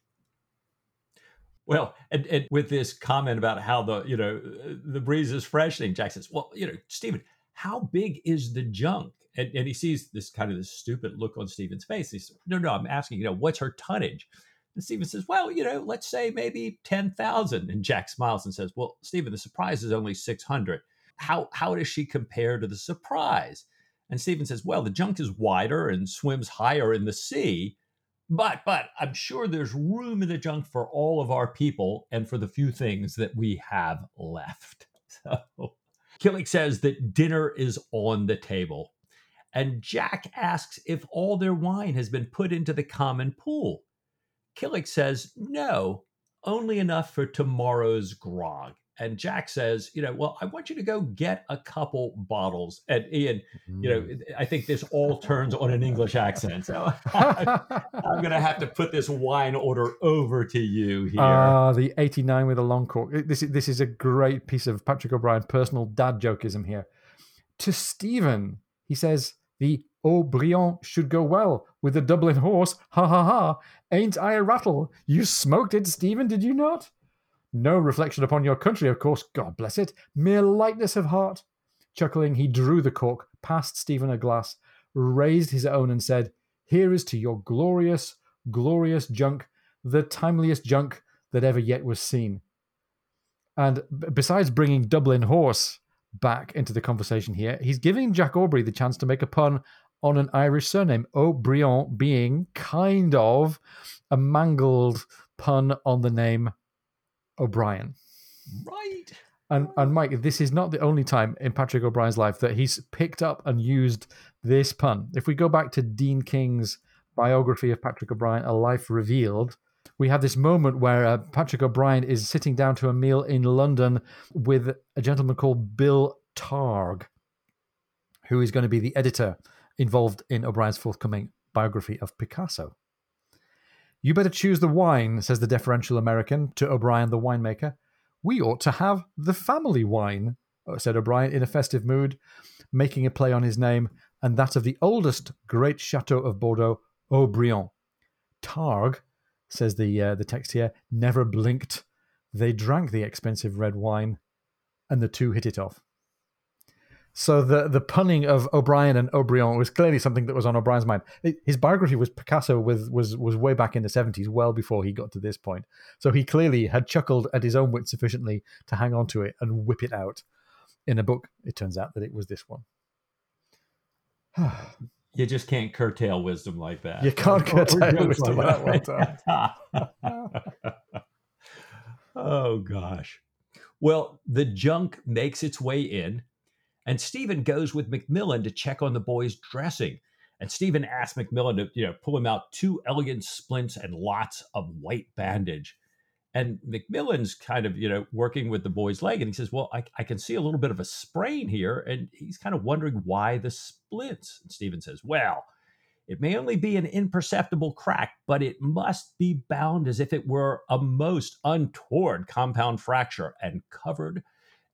Well, and, and, with this comment about how the you know the breeze is freshening, Jack says, "Well, you know, Stephen, how big is the junk?" And, and he sees this kind of this stupid look on Stephen's face. He says, "No, no, I'm asking, you know, what's her tonnage?" And Stephen says, "Well, you know, let's say maybe ten thousand. And Jack smiles and says, "Well, Stephen, the surprise is only six hundred. How how does she compare to the surprise?" And Stephen says, well, the junk is wider and swims higher in the sea, but but I'm sure there's room in the junk for all of our people and for the few things that we have left. So Killick says that dinner is on the table. And Jack asks if all their wine has been put into the common pool. Killick says, no, only enough for tomorrow's grog. And Jack says, you know, well, I want you to go get a couple bottles. And Ian, you know, mm. I think this all turns on an English accent. So I'm going to have to put this wine order over to you here. Ah, uh, the 89 with a long cork. This is, this is a great piece of Patrick O'Brian personal dad jokeism here. To Stephen, he says, the Haut-Brion should go well with the Dublin horse. Ha ha ha. Ain't I a rattle? You smoked it, Stephen, did you not? No reflection upon your country, of course, God bless it. Mere lightness of heart. Chuckling, he drew the cork, passed Stephen a glass, raised his own, and said, Here is to your glorious, glorious junk, the timeliest junk that ever yet was seen. And besides bringing Dublin Horse back into the conversation here, he's giving Jack Aubrey the chance to make a pun on an Irish surname, Haut-Brion being kind of a mangled pun on the name O'Brian. Right. And and Mike, this is not the only time in Patrick O'Brian's life that he's picked up and used this pun. If we go back to Dean King's biography of Patrick O'Brian, A Life Revealed, we have this moment where uh, Patrick O'Brian is sitting down to a meal in London with a gentleman called Bill Targ, who is going to be the editor involved in O'Brian's forthcoming biography of Picasso. You better choose the wine, says the deferential American to O'Brian, the winemaker. We ought to have the family wine, uh, said O'Brian in a festive mood, making a play on his name and that of the oldest great chateau of Bordeaux, Haut-Brion. Targ, says the uh, the text here, never blinked. They drank the expensive red wine, and the two hit it off. So the the punning of O'Brien and O'Brien was clearly something that was on O'Brian's mind. His biography was Picasso with was was way back in the seventies, well before he got to this point. So he clearly had chuckled at his own wit sufficiently to hang on to it and whip it out in a book. It turns out that it was this one. you just can't curtail wisdom like that. You can't oh, curtail wisdom like that. oh gosh. Well, the junk makes its way in and Stephen goes with McMillan to check on the boys' dressing. And Stephen asks McMillan to, you know, pull him out two elegant splints and lots of white bandage. And McMillan's kind of, you know, working with the boy's leg, and he says, "Well, I, I can see a little bit of a sprain here," and he's kind of wondering why the splints. And Stephen says, "Well, it may only be an imperceptible crack, but it must be bound as if it were a most untoward compound fracture and covered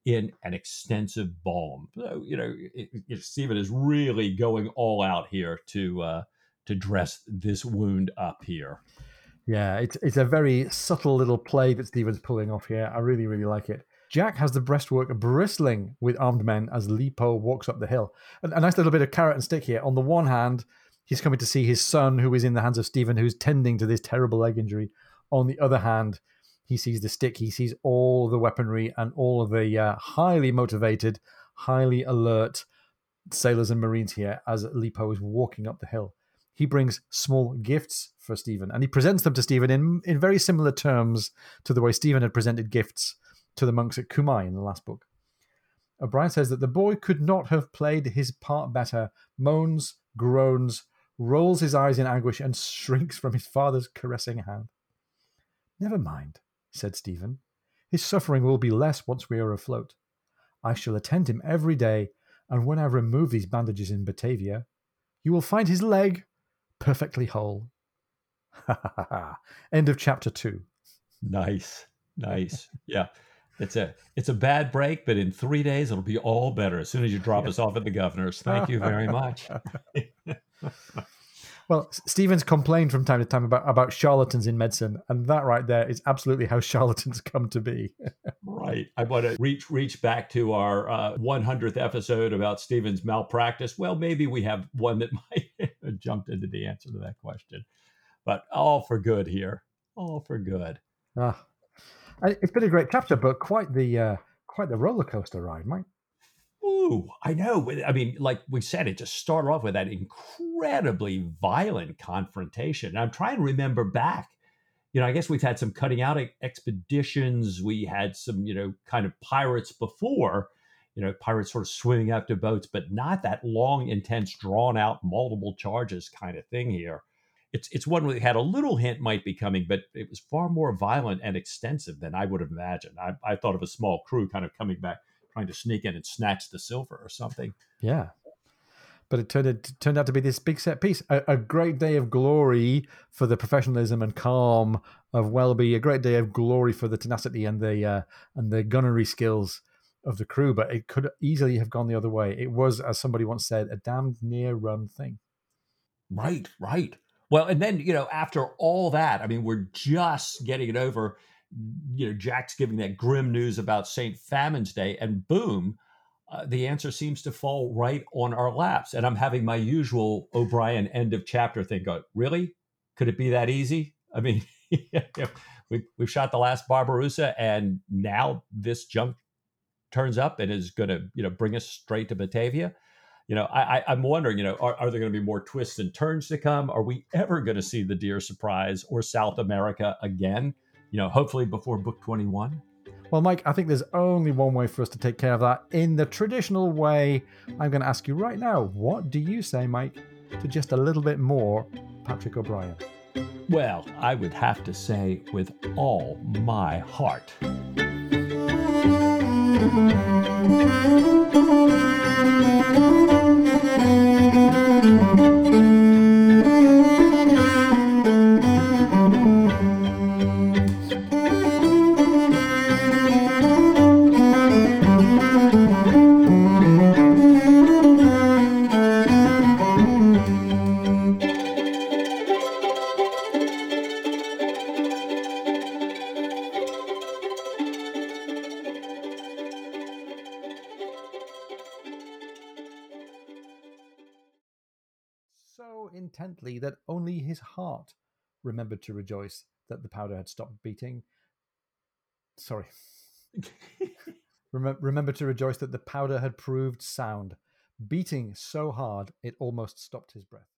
in an extensive balm. So, you know, it, it, Stephen is really going all out here to uh, to dress this wound up here. Yeah, it's it's a very subtle little play that Stephen's pulling off here. I really, really like it. Jack has the breastwork bristling with armed men as Lipo walks up the hill. A, a nice little bit of carrot and stick here. On the one hand, he's coming to see his son, who is in the hands of Stephen, who's tending to this terrible leg injury. On the other hand, he sees the stick, he sees all the weaponry and all of the uh, highly motivated, highly alert sailors and marines here as Lipo is walking up the hill. He brings small gifts for Stephen and he presents them to Stephen in, in very similar terms to the way Stephen had presented gifts to the monks at Cumae in the last book. O'Brian says that the boy could not have played his part better, moans, groans, rolls his eyes in anguish, and shrinks from his father's caressing hand. Never mind, said Stephen. His suffering will be less once we are afloat. I shall attend him every day, and when I remove these bandages in Batavia, you will find his leg perfectly whole. Ha ha ha! End of chapter two. Nice, nice. yeah, it's a it's a bad break, but in three days it'll be all better. As soon as you drop us off at the governor's. Thank you very much. Well, Stephen's complained from time to time about, about charlatans in medicine, and that right there is absolutely how charlatans come to be. right. I want to reach reach back to our uh, 100th episode about Stephen's malpractice. Well, maybe we have one that might have jumped into the answer to that question, but all for good here. All for good. Ah, it's been a great chapter, but quite the uh, quite the roller coaster ride, Mike. Ooh, I know. I mean, like we said, it just started off with that incredibly violent confrontation. And I'm trying to remember back. You know, I guess we've had some cutting out expeditions. We had some, you know, kind of pirates before, you know, pirates sort of swimming after boats, but not that long, intense, drawn out, multiple charges kind of thing here. It's it's one we had a little hint might be coming, but it was far more violent and extensive than I would have imagined. I, I thought of a small crew kind of coming back trying to sneak in and snatch the silver or something. Yeah. But it turned, it turned out to be this big set piece, a, a great day of glory for the professionalism and calm of Welby, a great day of glory for the tenacity and the uh, and the gunnery skills of the crew. But it could easily have gone the other way. It was, as somebody once said, a damned near run thing. Right, right. Well, and then you know, after all that, I mean, we're just getting it over you know, Jack's giving that grim news about St. Famines Day, and boom, uh, the answer seems to fall right on our laps. And I'm having my usual O'Brian end of chapter thing go, really? Could it be that easy? I mean, we, we've shot the last Barbarossa, and now this junk turns up and is going to, you know, bring us straight to Batavia. You know, I, I, am wondering, you know, are, are there going to be more twists and turns to come? Are we ever going to see the Deer Surprise or South America again? you know, hopefully before book 21. Well, Mike, I think there's only one way for us to take care of that in the traditional way. I'm going to ask you right now what do you say, Mike, to just a little bit more Patrick O'Brian? Well, I would have to say with all my heart. Remembered to rejoice that the powder had stopped beating. Sorry. Remem- remember to rejoice that the powder had proved sound, beating so hard it almost stopped his breath.